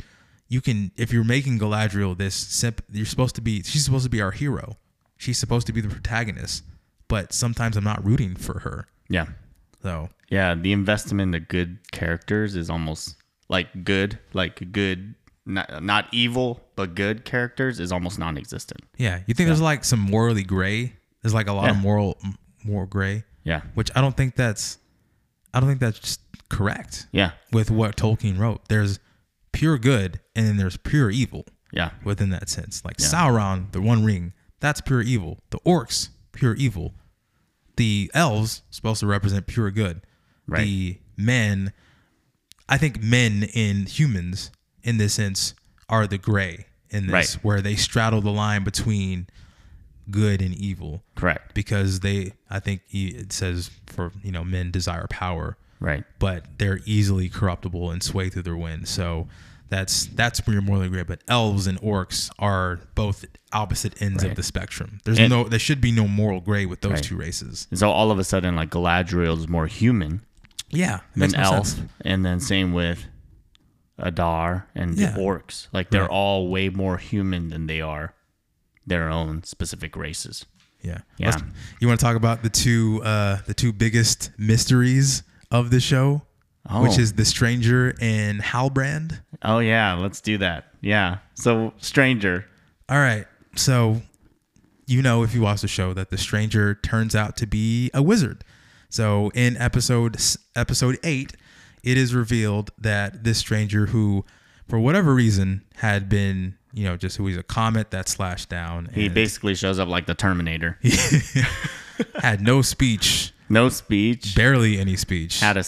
you can, if you're making Galadriel this simp, you're supposed to be, she's supposed to be our hero. She's supposed to be the protagonist, but sometimes I'm not rooting for her. Yeah. So Yeah. The investment in the good characters is almost like good, like good, not, not evil, but good characters is almost non existent. yeah, you think there's like some morally gray? There's like a lot of moral, moral gray, Yeah. which I don't think that's, I don't think that's correct. Yeah. with what Tolkien wrote. There's pure good and then there's pure evil Yeah. within that sense. Like Yeah. Sauron, the One Ring, that's pure evil. The orcs, pure evil. The elves supposed to represent pure good. Right. The men, I think men in humans in this sense are the gray in this, Right. where they straddle the line between good and evil Correct. because they, I think it says for you know men desire power Right. but they're easily corruptible and sway through their wind. So That's that's where you're morally gray. But elves and orcs are both opposite ends Right. of the spectrum. There's And- no there should be no moral gray with those Right. two races. And so all of a sudden, like Galadriel is more human Yeah, than elf, sense. and then same with Adar and Yeah. the orcs. Like they're Right. all way more human than they are their own specific races. Yeah. Yeah. Let's- you want to talk about the two uh the two biggest mysteries of the show, which Oh. is the stranger and Halbrand. Oh yeah, let's do that. Yeah. So stranger. All right. So, you know, if you watch the show, that the stranger turns out to be a wizard. So, in episode episode eight, it is revealed that this stranger, who, for whatever reason, had been, you know, just who he's a comet that slashed down, He basically shows up like the Terminator. [laughs] had no speech, No speech. barely any speech. Had a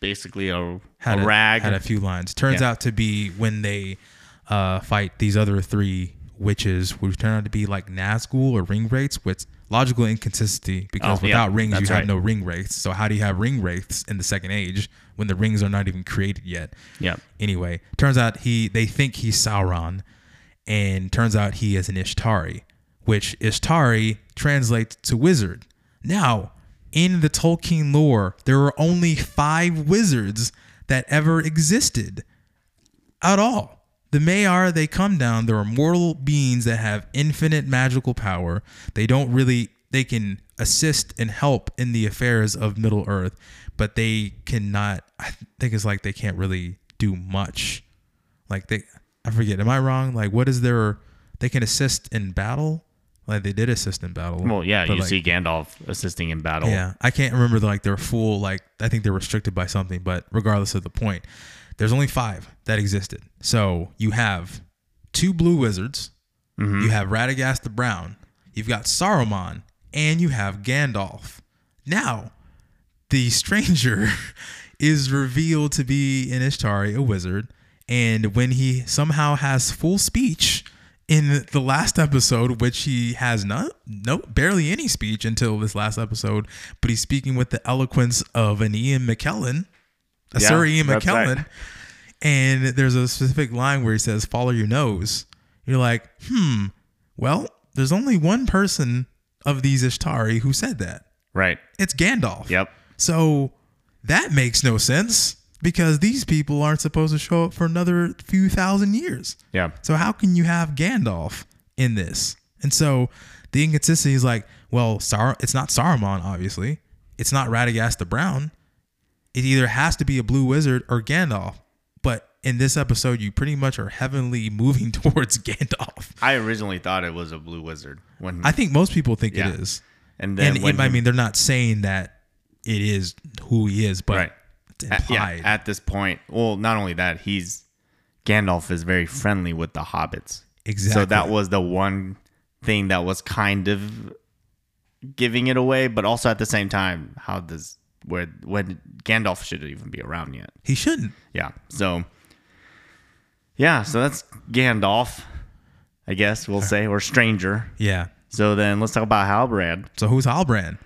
basically a, had a rag. had a few lines. Turns Yeah. out to be when they uh, fight these other three witches, which turn out to be like Nazgul or ring wraiths, with logical inconsistency because Oh, yeah, without rings you have right. no ring wraiths. So how do you have ring wraiths in the second age when the rings are not even created yet? Yep. Anyway, turns out he they think he's Sauron, and turns out he is an Istari, which Istari translates to wizard. Now, in the Tolkien lore, there are only five wizards that ever existed at all. The Maiar, they come down. They're mortal beings that have infinite magical power. They don't really, they can assist and help in the affairs of Middle Earth, but they cannot, I think it's like they can't really do much. Like they, I forget, am I wrong? Like, what is their, they can assist in battle? Like they did assist in battle. Well, yeah, you like- see Gandalf assisting in battle. yeah, I can't remember the, like their full like I think they're restricted by something, but regardless of the point, there's only five that existed. So you have two blue wizards, mm-hmm. you have Radagast the Brown, you've got Saruman, and you have Gandalf. Now, the stranger [laughs] is revealed to be an Istari, a wizard, and when he somehow has full speech in the last episode, which he has not, no, barely any speech until this last episode, but he's speaking with the eloquence of an Ian McKellen, a Yeah, Sir Ian McKellen. right. And there's a specific line where he says, "Follow your nose." You're like, hmm. Well, there's only one person of these Istari who said that. Right. It's Gandalf. Yep. So that makes no sense because these people aren't supposed to show up for another few thousand years. Yeah. So how can you have Gandalf in this? And so the inconsistency is like, well, Sar- it's not Saruman, obviously. It's not Radagast the Brown. It either has to be a blue wizard or Gandalf. But in this episode, you pretty much are heavily [laughs] moving [laughs] towards Gandalf. I originally thought it was a blue wizard when I think most people think Yeah. it is. and then And when it, he- mean, they're not saying that it is who he is, but right. At, yeah, at this point, well, not only that, he's Gandalf is very friendly with the hobbits. Exactly. So that was the one thing that was kind of giving it away, but also at the same time, how does where when Gandalf shouldn't even be around yet? he shouldn't. Yeah. So yeah, so that's Gandalf, I guess we'll say, or stranger. Yeah. So then let's talk about Halbrand. So who's Halbrand?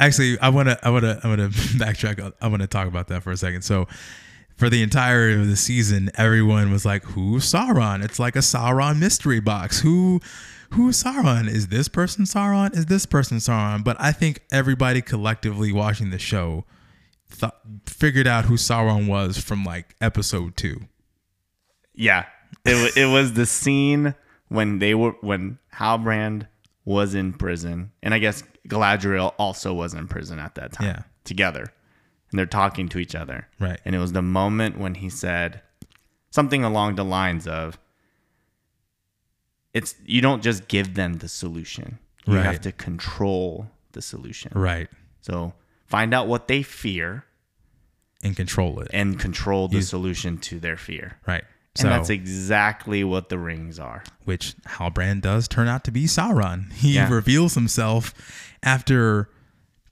Actually, I wanna, I wanna, I wanna [laughs] backtrack. I wanna talk about that for a second. So, for the entire of the season, everyone was like, "Who's Sauron?" It's like a Sauron mystery box. Who, who's Sauron? Is this person Sauron? Is this person Sauron? But I think everybody collectively watching the show figured out who Sauron was from like episode two. Yeah, it it was the scene when they were when Halbrand was in prison, and I guess Galadriel also was in prison at that time. Yeah. together, and they're talking to each other. Right. and it was the moment when he said something along the lines of, "It's you don't just give them the solution; you Right. have to control the solution." Right. So find out what they fear And control it. and control the He's- solution to their fear. right. And that's exactly what the rings are. which Halbrand does turn out to be Sauron. He Yeah. reveals himself after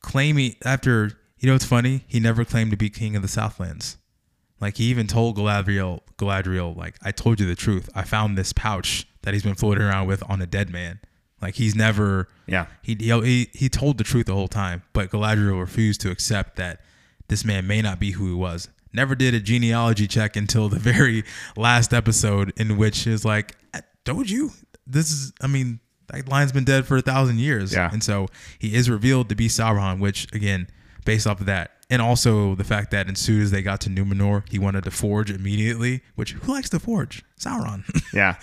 claiming after you know it's funny, he never claimed to be king of the Southlands. Like he even told Galadriel Galadriel like I told you the truth. I found this pouch that he's been floating around with on a dead man. Like he's never Yeah. he he he told the truth the whole time, but Galadriel refused to accept that this man may not be who he was. never did a genealogy check until the [laughs] very last episode, in which is like, I told you this is. I mean, that lion's been dead for a thousand years, Yeah. and so he is revealed to be Sauron, which again, based off of that. And also the fact that as soon as they got to Numenor, he wanted to forge immediately. Which who likes to forge? Sauron. [laughs] Yeah.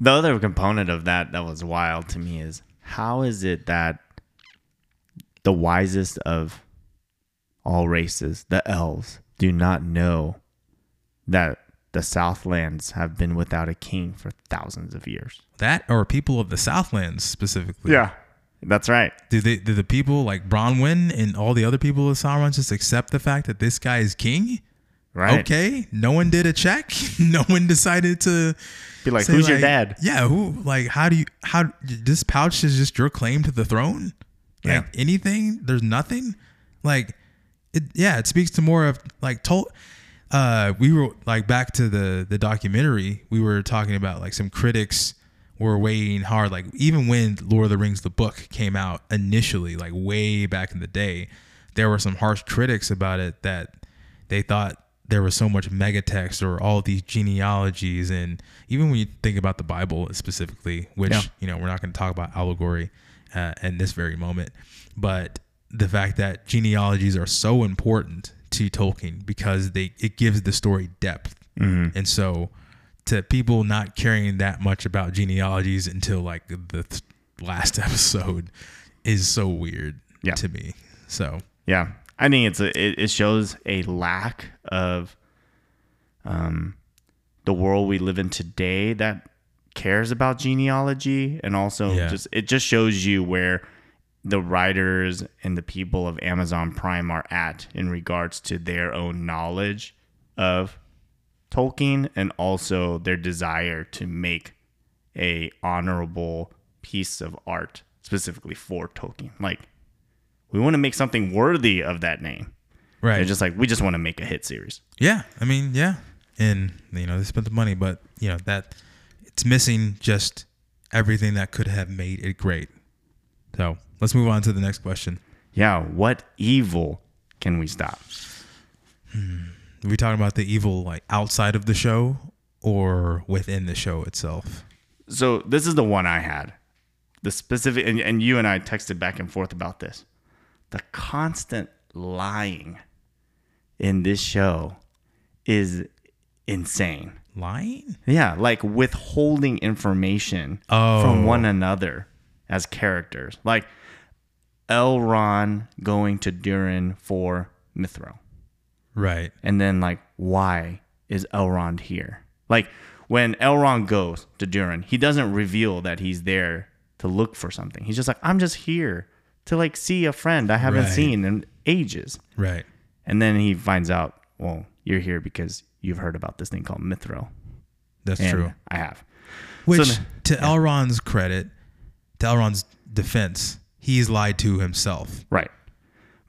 The other component of that that was wild to me is how is it that the wisest of all races, the elves, do not know that the Southlands have been without a king for thousands of years? that or people of the Southlands specifically. Yeah. That's right. Do they do the people like Bronwyn and all the other people of Sauron just accept the fact that this guy is king? Right. Okay. No one did a check. [laughs] no one decided to Be like, say, who's your dad? Yeah, who like how do you how this pouch is just your claim to the throne? Like Yeah. anything? There's nothing? Like it yeah, it speaks to more of like told uh we were like back to the the documentary, we were talking about like some critics were weighing hard like even when Lord of the Rings the book came out initially like way back in the day, there were some harsh critics about it that they thought there was so much megatext or all these genealogies and even when you think about the bible specifically which Yeah. you know we're not going to talk about allegory uh, in this very moment but the fact that genealogies are so important to tolkien because they it gives the story depth. And so to people not caring that much about genealogies until like the th- last [laughs] episode is so weird Yeah. to me. So. Yeah, I think it's a it, it shows a lack of um the world we live in today that cares about genealogy and also Yeah. just it just shows you where the writers and the people of Amazon Prime are at in regards to their own knowledge of Tolkien and also their desire to make a honorable piece of art specifically for Tolkien. Like we want to make something worthy of that name. right They're just like we just want to make a hit series. Yeah, I mean, yeah, and you know they spent the money, but you know that it's missing just everything that could have made it great. So let's move on to the next question. Yeah, what evil can we stop? Hmm. Are we talking about the evil like outside of the show or within the show itself? So this is the one I had. The specific and, and you and I texted back and forth about this. The constant lying in this show is insane. Lying? Yeah, like withholding information Oh. from one another as characters. Like Elrond going to Durin for Mithril. Right. And then like why is Elrond here? Like when Elrond goes to Durin, he doesn't reveal that he's there to look for something. He's just like, I'm just here to like see a friend I haven't Right. seen in ages. Right. And then he finds out, well, you're here because you've heard about this thing called Mithril. That's And true. I have. Which, So- to Elrond's credit, to Elrond's defense, he's lied to himself. Right.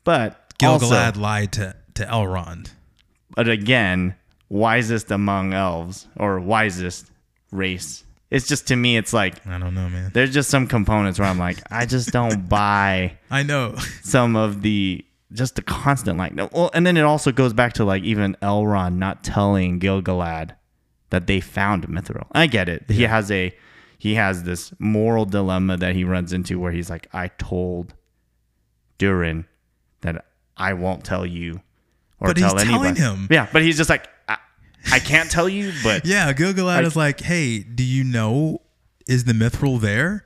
But Gil-galad also, lied to to Elrond. but again, wisest among elves or wisest race. It's just to me, it's like I don't know, man. there's just some components where I'm like, I just don't [laughs] buy I know. some of the just the constant like no well and then it also goes back to like even Elrond not telling Gil-galad that they found Mithril. I get it. He has a he has this moral dilemma that he runs into where he's like, I told Durin that I won't tell you or But he's tell anybody. telling him. Yeah, but he's just like I, I can't tell you, but [laughs] Yeah, Gil-galad Like- is like, "Hey, do you know is the mithril there?"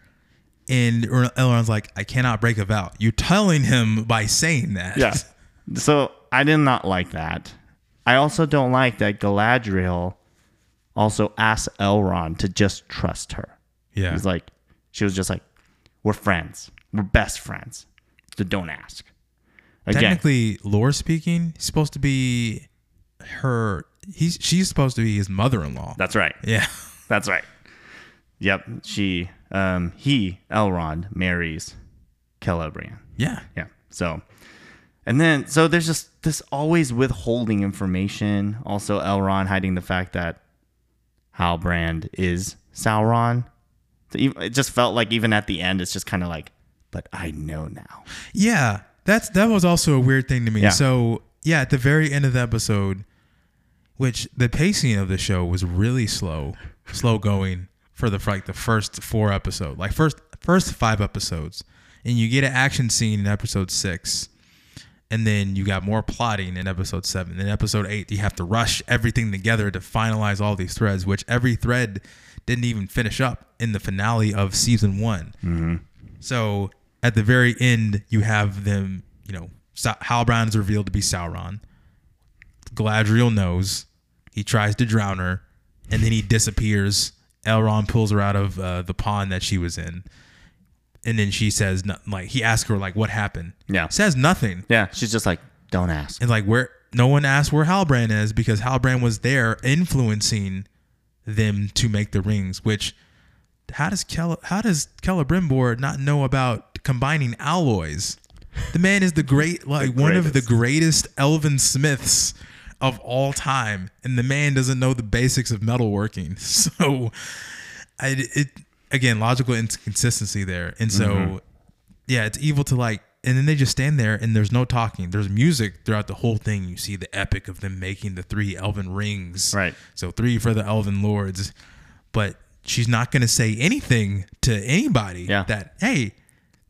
And Elrond's like, "I cannot break a vow." You're telling him by saying that. Yeah. [laughs] So I did not like that. I also don't like that Galadriel also asked Elrond to just trust her. Yeah. He's like, she was just like, we're friends. We're best friends. So don't ask. Again, Technically, lore speaking, he's supposed to be her. He's she's supposed to be his mother-in-law. that's right. yeah. [laughs] That's right. Yep. She, um, he, Elrond, marries Celebrian. Yeah. Yeah. So, and then so there's just this always withholding information. Also, Elrond hiding the fact that Halbrand is Sauron. So it just felt like even at the end, it's just kind of like, but I know now. Yeah, that's that was also a weird thing to me. Yeah. So yeah, at the very end of the episode, which the pacing of the show was really slow, slow going for the like the first four episodes, like first first five episodes, and you get an action scene in episode six, and then you got more plotting in episode seven. In episode eight, you have to rush everything together to finalize all these threads, which every thread didn't even finish up in the finale of season one. So at the very end, you have them, you know, Halbrand is revealed to be Sauron. Galadriel knows. He tries to drown her, and then he disappears. Elrond pulls her out of uh, the pond that she was in, and then she says, no- like, he asks her, like, what happened? Yeah. Says nothing. Yeah, she's just like, don't ask. And like where no one asked where Halbrand is because Halbrand was there influencing them to make the rings. Which how does Kel how does Celebrimbor not know about combining alloys? The man is the great [laughs] like one of the greatest elven smiths of all time, and the man doesn't know the basics of metalworking. [laughs] So, I it again logical inconsistency there, and so mm-hmm. yeah, it's evil to like, and then they just stand there and there's no talking. There's music throughout the whole thing. You see the epic of them making the three elven rings. Right. So three for the elven lords, but she's not going to say anything to anybody Yeah. that, hey,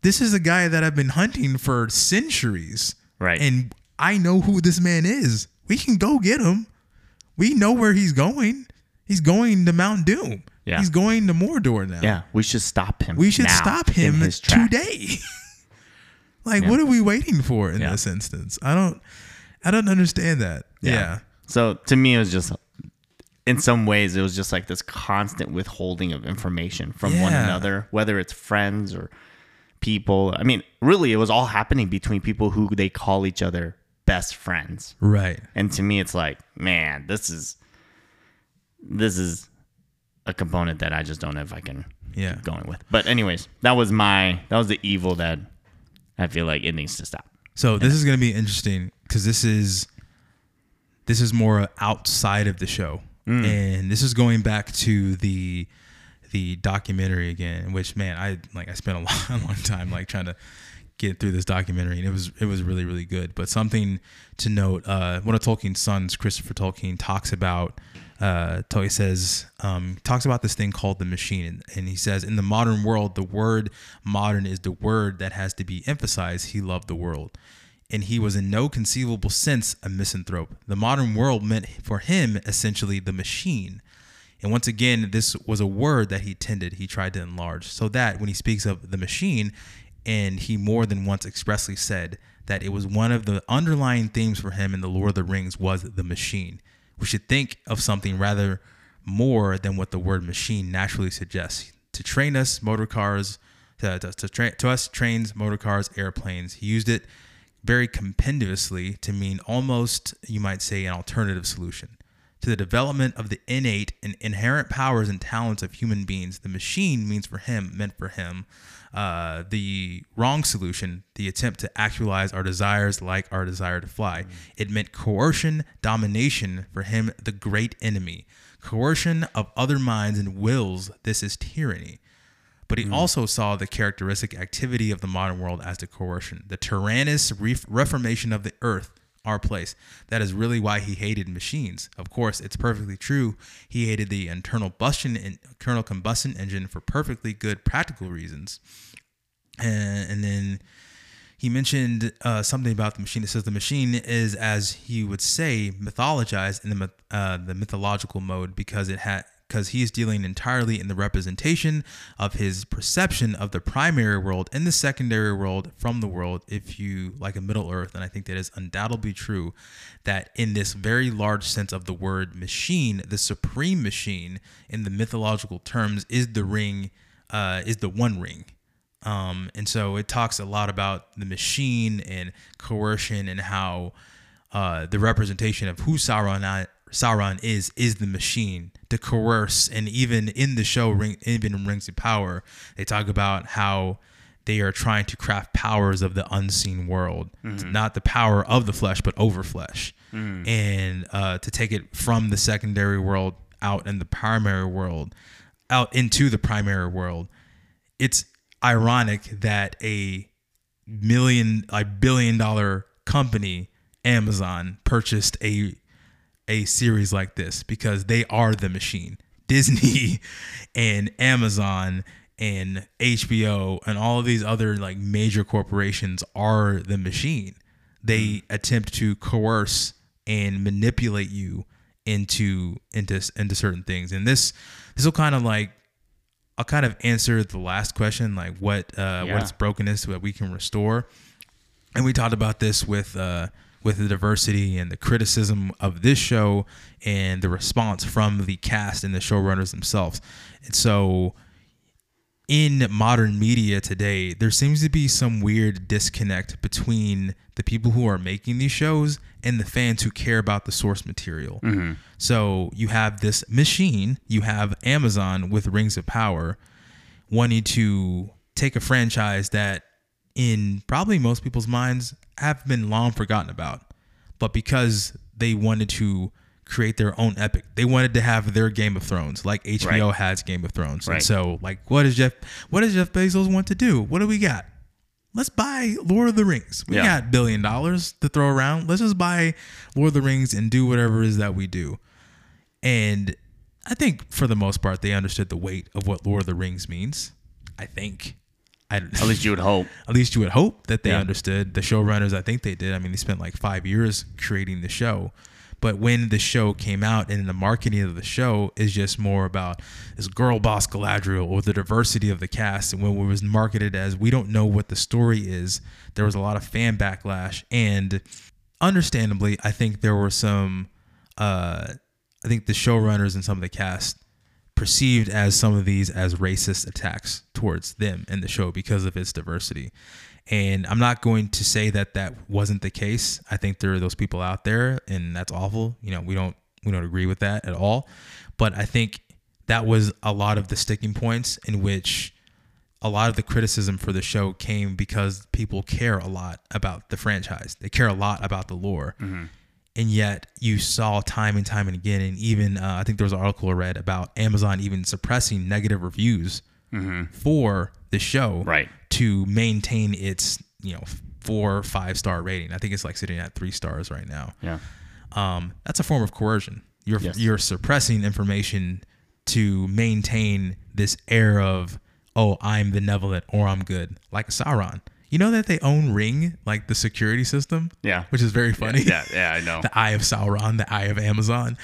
this is a guy that I've been hunting for centuries. Right. And I know who this man is. We can go get him. We know where he's going. He's going to Mount Doom. Yeah. He's going to Mordor now. Yeah, we should stop him. We should stop him today. [laughs] like, what are we waiting for in Yeah. this instance? I don't, I don't understand that. Yeah. So to me, it was just, in some ways, it was just like this constant withholding of information from one another, whether it's friends or people. I mean, really, it was all happening between people who they call each other best friends. Right. And to me, it's like, man, this is, this is a component that I just don't know if I can Yeah. keep going with. But anyways, that was my, that was the evil that I feel like it needs to stop. So this is going to be interesting because this is, this is more outside of the show, and this is going back to the, the documentary again. Which man, I like I spent a [laughs] long, long time like trying to get through this documentary, and it was it was really really good. But something to note: uh, one of Tolkien's sons, Christopher Tolkien, talks about. Uh, says um, talks about this thing called the machine, and, and he says in the modern world, the word modern is the word that has to be emphasized. He loved the world, and he was in no conceivable sense a misanthrope. The modern world meant for him essentially the machine. And once again, this was a word that he tended, he tried to enlarge, so that when he speaks of the machine, and he more than once expressly said that it was one of the underlying themes for him in The Lord of the Rings was the machine. We should think of something rather more than what the word machine naturally suggests. To train us, motor cars, to, to, to, tra- to us, trains, motor cars, airplanes. He used it very compendiously to mean almost, you might say, an alternative solution. To the development of the innate and inherent powers and talents of human beings, the machine means for him, meant for him, uh, the wrong solution, the attempt to actualize our desires like our desire to fly. It meant coercion, domination for him, the great enemy. Coercion of other minds and wills, this is tyranny. But he also saw the characteristic activity of the modern world as the coercion, the tyrannous ref- reformation of the earth, our place. That is really why he hated machines. Of course, it's perfectly true. He hated the internal combustion, internal combustion engine for perfectly good practical reasons. And, and then he mentioned uh, something about the machine. It says the machine is, as he would say, mythologized in the uh, the mythological mode because it had because he is dealing entirely in the representation of his perception of the primary world and the secondary world from the world. If you like a Middle Earth, and I think that is undoubtedly true, that in this very large sense of the word machine, the supreme machine in the mythological terms is the ring, uh, is the One Ring. Um, and so it talks a lot about the machine and coercion and how uh, the representation of who Sauron, Sauron is is the machine to coerce. And even in the show, Ring, even in Rings of Power, they talk about how they are trying to craft powers of the unseen world, not the power of the flesh, but over flesh, and uh, to take it from the secondary world out in the primary world, out into the primary world. It's ironic that a million, a billion dollar company, Amazon, purchased a a series like this because they are the machine. [laughs] Disney and Amazon and HBO and all of these other like major corporations are the machine. They attempt to coerce and manipulate you into into into certain things. And this this will kind of like I'll kind of answer the last question, like what uh, Yeah. what is brokenness that we can restore. And we talked about this with uh, with the diversity and the criticism of this show and the response from the cast and the showrunners themselves. And so in modern media today, there seems to be some weird disconnect between the people who are making these shows and the fans who care about the source material. Mm-hmm. So you have this machine, you have Amazon with Rings of Power wanting to take a franchise that, in probably most people's minds, have been long forgotten about. But because they wanted to create their own epic, they wanted to have their Game of Thrones, like HBO Right. has Game of Thrones. Right. And so, like, what does Jeff, what does Jeff Bezos want to do? What do we got? Let's buy Lord of the Rings. We Yeah. got billion dollars to throw around. Let's just buy Lord of the Rings and do whatever it is that we do. And I think for the most part, they understood the weight of what Lord of the Rings means. I think. I, At least you would hope. [laughs] at least you would hope that they Yeah. understood. The showrunners, I think they did. I mean, they spent like five years creating the show. But when the show came out and the marketing of the show is just more about this girl boss Galadriel or the diversity of the cast, and when it was marketed as we don't know what the story is, there was a lot of fan backlash. And understandably, I think there were some, uh, I think the showrunners and some of the cast perceived as some of these as racist attacks towards them in the show because of its diversity. And I'm not going to say that that wasn't the case. I think there are those people out there and that's awful. You know, we don't we don't agree with that at all. But I think that was a lot of the sticking points in which a lot of the criticism for the show came because people care a lot about the franchise. They care a lot about the lore. Mm-hmm. And yet you saw time and time and again, and even uh, I think there was an article I read about Amazon even suppressing negative reviews for the show Right. to maintain its you know four or five star rating. I think it's like sitting at three stars right now Yeah. um, that's a form of coercion. You're Yes. you're suppressing information to maintain this air of oh I'm benevolent or I'm good, like Sauron. You know that they own Ring, like the security system. Yeah. which is very funny. Yeah. Yeah. I know. [laughs] the Eye of Sauron, the Eye of Amazon.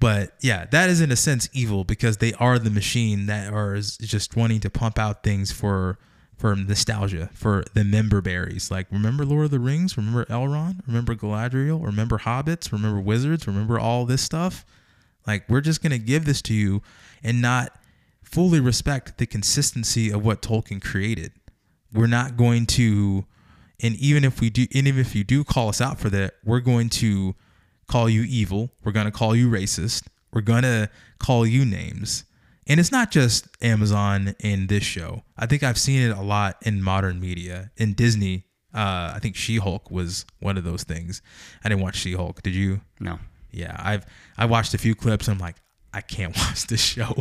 But yeah, that is in a sense evil because they are the machine that are just wanting to pump out things for for nostalgia, for the member berries. Like remember Lord of the Rings, remember Elrond, remember Galadriel, remember hobbits, remember wizards, remember all this stuff. Like we're just gonna give this to you and not fully respect the consistency of what Tolkien created. We're not going to and even if we do and even if you do call us out for that, we're going to call you evil. We're going to call you racist. We're going to call you names. And it's not just Amazon and this show. I think I've seen it a lot in modern media. In Disney, uh, I think She-Hulk was one of those things. I didn't watch She-Hulk. Did you? No. Yeah, I've I watched a few clips. And I'm like, I can't [laughs] watch this show.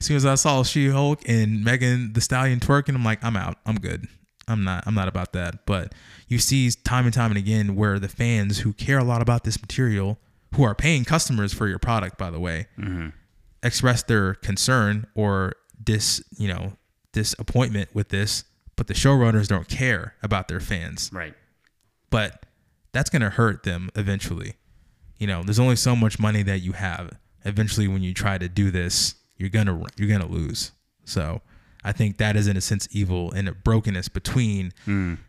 as soon as I saw She-Hulk and Megan Thee Stallion twerking, I'm like, I'm out. I'm good. I'm not. I'm not about that. But you see time and time and again where the fans who care a lot about this material, who are paying customers for your product, by the way, mm-hmm. express their concern or dis, you know, disappointment with this. But the showrunners don't care about their fans Right. but that's going to hurt them eventually. You know, there's only so much money that you have. Eventually, when you try to do this, you're gonna you're gonna lose. So, I think that is in a sense evil and a brokenness between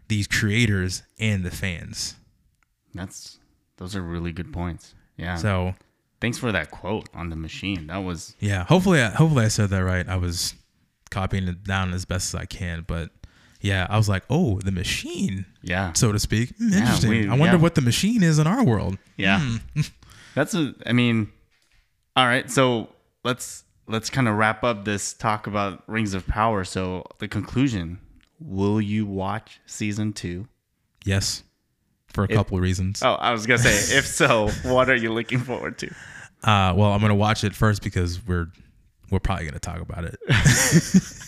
these creators and the fans. That's those are really good points. Yeah. So, Thanks for that quote on the machine. That was yeah, hopefully, I, hopefully I said that right. I was copying it down as best as I can, but yeah, I was like, oh, the machine, yeah. so to speak. Hmm, Interesting. we- I wonder yeah. what the machine is in our world. Yeah. [laughs] That's a, I mean, all right. So let's let's kind of wrap up this talk about Rings of Power. So the conclusion: Will you watch season two? Yes, for a couple of reasons. Oh, I was gonna say, if so, [laughs] what are you looking forward to? Uh, well, I'm gonna watch it first because we're we're probably gonna talk about it. [laughs]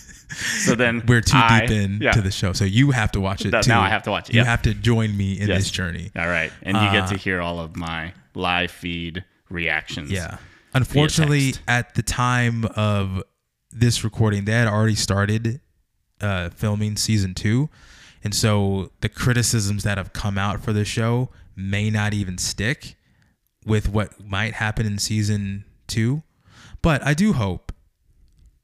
So then We're too I- deep in yeah. to the show, so you have to watch it That- too. now I have to watch it, You yep. have to join me in Yes. this journey. All right, and you get Uh, to hear all of my live feed reactions. Yeah. Unfortunately, at the time of this recording, they had already started uh, filming season two. And so the criticisms that have come out for the show may not even stick with what might happen in season two. But I do hope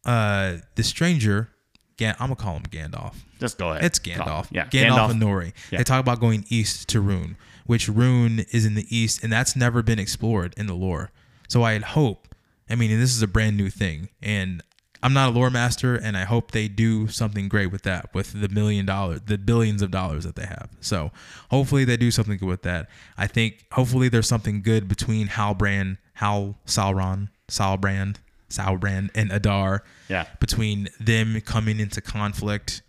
uh, the stranger, Gan- I'm going to call him Gandalf. Just go ahead. It's Gandalf. Yeah, Gandalf, and Nori. Yeah. They talk about going east to Rhûn, which Rhûn is in the east, and that's never been explored in the lore. So I hope, I mean, this is a brand new thing, and I'm not a lore master, and I hope they do something great with that, with the million dollars, the billions of dollars that they have. So hopefully they do something good with that. I think hopefully there's something good between Halbrand, Hal Sauron, Salbrand, Salbrand, and Adar Yeah. between them coming into conflict.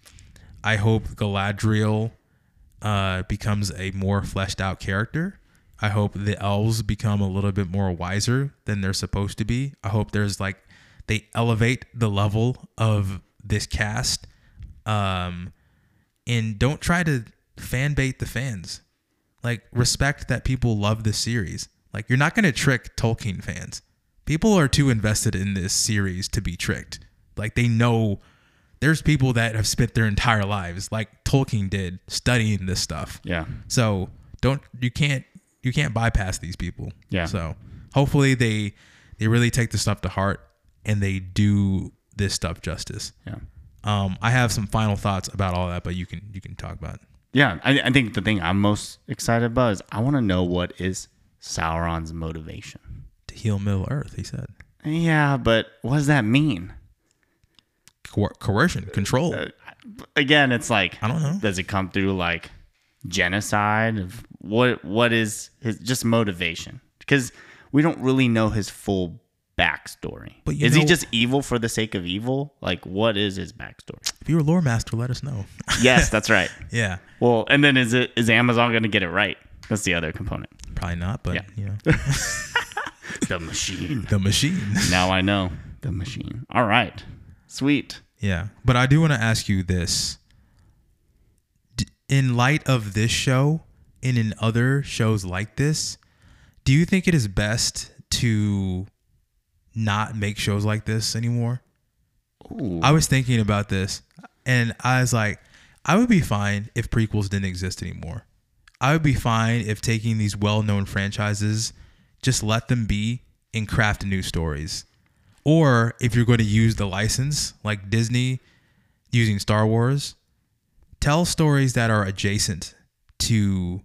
I hope Galadriel uh, becomes a more fleshed out character. I hope the elves become a little bit more wiser than they're supposed to be. I hope there's like they elevate the level of this cast, um, and don't try to fan bait the fans. Like respect that people love this series. Like you're not going to trick Tolkien fans. People are too invested in this series to be tricked. Like they know there's people that have spent their entire lives like Tolkien did studying this stuff. Yeah. So don't you can't you can't bypass these people. Yeah. So hopefully they they really take the stuff to heart and they do this stuff justice. Yeah. Um, I have some final thoughts about all that, but you can you can talk about it. Yeah. I, I think the thing I'm most excited about is I want to know what is Sauron's motivation. to heal Middle Earth. He said Yeah, but what does that mean? Coer- coercion, control. Again, it's like I don't know. Does it come through like genocide? Of what? What is his just motivation? Because we don't really know his full backstory. But you is he just evil for the sake of evil? Like, what is his backstory? if you're a lore master, let us know. yes, [laughs] that's right. yeah, Well, and then is it is Amazon going to get it right? That's the other component. probably not, but Yeah. you know, [laughs] The machine. the machine. now I know the machine. All right, sweet. Yeah, but I do want to ask you this: D- in light of this show and in other shows like this, do you think it is best to not make shows like this anymore? Ooh. I was thinking about this, and I was like, I would be fine if prequels didn't exist anymore. I would be fine if taking these well-known franchises, just let them be and craft new stories. Or if you're going to use the license, like Disney using Star Wars, tell stories that are adjacent to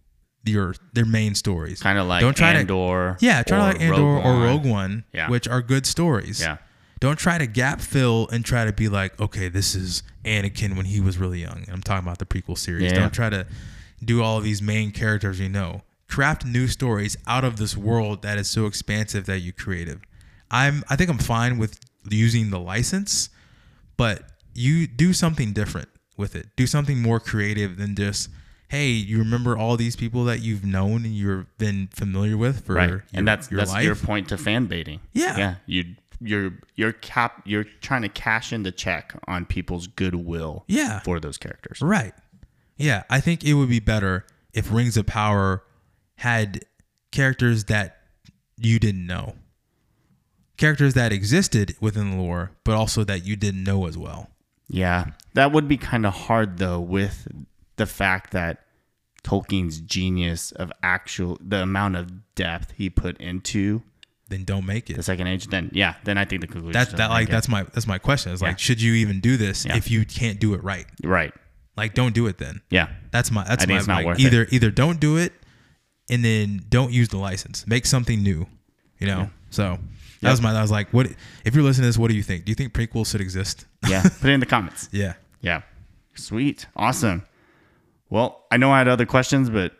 your their main stories. kind of like Don't try to- Andor. Yeah, try to like Andor Rogue or One. Rogue One, Yeah. which are good stories. Yeah. Don't try to gap fill and try to be like, okay, this is Anakin when he was really young. I'm talking about the prequel series. Yeah. Don't try to do all of these main characters you know. Craft new stories out of this world that is so expansive that you creative. I'm I think I'm fine with using the license, but you do something different with it. Do something more creative than just hey, you remember all these people that you've known and you've been familiar with for right your, and that's your that's life. your point to fan baiting Yeah. yeah you you're you're cap you're trying to cash in the check on people's goodwill Yeah. for those characters Right. Yeah, I think it would be better if Rings of Power had characters that you didn't know. Characters that existed within the lore, but also that you didn't know as well. yeah that would be kind of hard though with the fact that tolkien's genius of actual the amount of depth he put into Then don't make it the second age then yeah then i think the conclusion That's that like that's my that's my question. Is Yeah. like, should you even do this Yeah. if you can't do it right? right Like, don't do it then. yeah That's my that's my like, worth it. either either don't do it, and then don't use the license. Make something new. You know. So that was my. I was like, what if you're listening to this? What do you think? Do you think prequels should exist? yeah put it in the comments [laughs] Yeah. Yeah. Sweet. Awesome. Well, I know I had other questions, but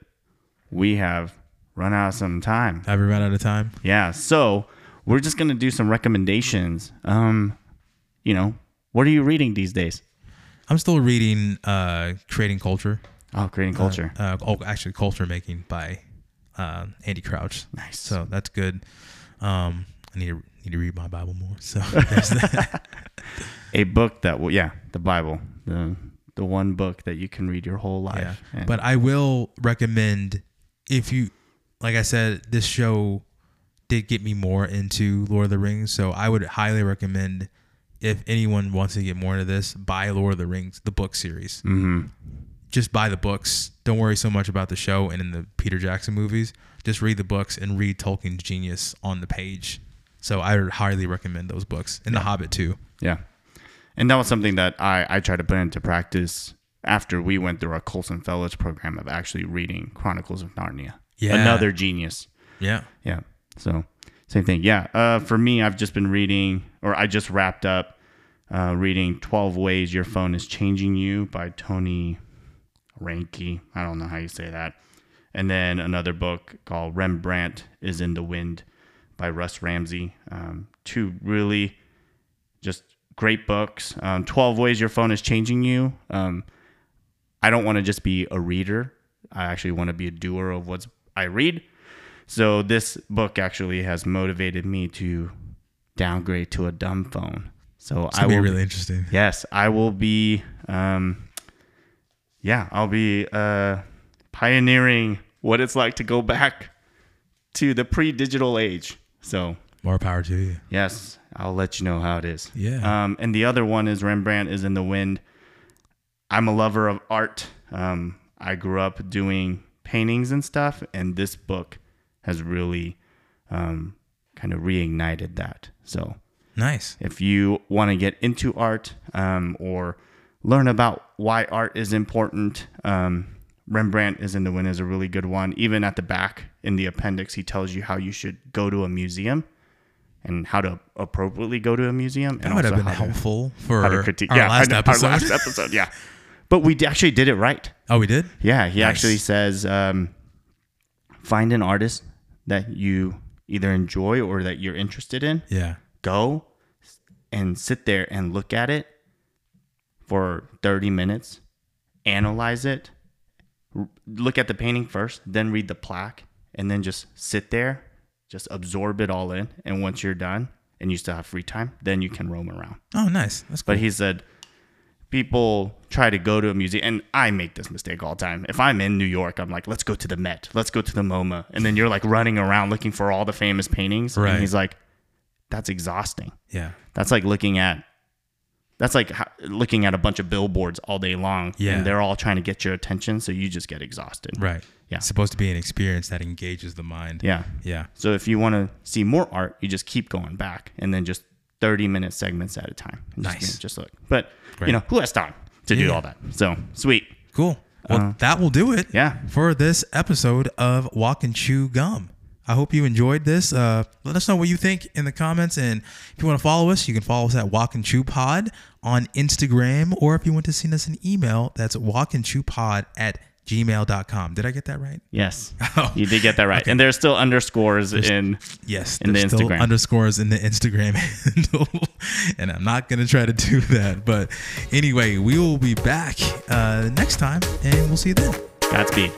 we have run out of some time. Have we run out of time? Yeah. So we're just gonna do some recommendations. Um, you know, what are you reading these days? I'm still reading uh, Creating Culture. Oh, creating culture. Uh, oh, actually, Culture Making by uh, Andy Crouch. Nice. So that's good. Um, I need to need to read my Bible more. So [laughs] there's that. [laughs] A book that will, yeah, the Bible, the the one book that you can read your whole life. And- But I will recommend if you, like I said, this show did get me more into Lord of the Rings. So I would highly recommend if anyone wants to get more into this, buy Lord of the Rings, the book series. Mm-hmm. Just buy the books. Don't worry so much about the show and in the Peter Jackson movies. Just read the books and read Tolkien's genius on the page. So I would highly recommend those books and The Hobbit too. Yeah. And that was something that I, I tried to put into practice after we went through our Colson Fellows program of actually reading Chronicles of Narnia. Yeah. Another genius. Yeah. Yeah. So same thing. Yeah. Uh, for me, I've just been reading, or I just wrapped up uh, reading 12 Ways Your Phone is Changing You by Tony Reinke. I don't know how you say that. And then another book called Rembrandt is in the Wind by Russ Ramsey. Um, two really just great books. Um, 12 Ways Your Phone is Changing You. Um, I don't want to just be a reader. I actually want to be a doer of what I read. So this book actually has motivated me to downgrade to a dumb phone. So It's I gonna be will really interesting. Yes, I will be. Um, yeah, I'll be uh, pioneering what it's like to go back to the pre-digital age. So More power to you. yes, I'll let you know how it is. Yeah. Um, and the other one is Rembrandt is in the wind. I'm a lover of art. Um, I grew up doing paintings and stuff, and this book has really um, kind of reignited that. So Nice. if you want to get into art um, or learn about why art is important, um, Rembrandt is in the Wind is a really good one. Even at the back in the appendix, he tells you how you should go to a museum and how to appropriately go to a museum. That and would have been how to- helpful for our yeah, last know, episode. Our last episode, yeah. But we actually did it right. oh, we did. Yeah, he Nice. actually says um, find an artist that you either enjoy or that you're interested in Yeah. go and sit there and look at it for 30 minutes, analyze it, look at the painting first, then read the plaque, and then just sit there, just absorb it all in. And once you're done and you still have free time, then you can roam around. Oh, nice. That's cool. But he said, people try to go to a museum, and I make this mistake all the time. If I'm in New York, I'm like, let's go to the Met, let's go to the MoMA, and then you're like running around looking for all the famous paintings. Right. And he's like, that's exhausting. yeah. That's like looking at. That's like looking at a bunch of billboards all day long, Yeah. and they're all trying to get your attention, so you just get exhausted. Right. Yeah. It's supposed to be an experience that engages the mind. Yeah. Yeah. So if you want to see more art, you just keep going back, and then just thirty minute segments at a time. And just- Nice. Just, look, but Great. you know who has time to do all that? So sweet. Cool. Well, Uh, that will do it. yeah. For this episode of Walk and Chew Gum. I hope you enjoyed this. Uh, let us know what you think in the comments. And if you want to follow us, you can follow us at Walk and Chew Pod on Instagram. Or if you want to send us an email, that's walkandchewpod at gmail.com. Did I get that right? Yes, [laughs] Oh, you did get that right. And there's still underscores in. Yes, In the there's still Instagram. underscores in the Instagram [laughs] handle, and I'm not gonna try to do that. But anyway, we will be back uh, next time, and we'll see you then. Godspeed.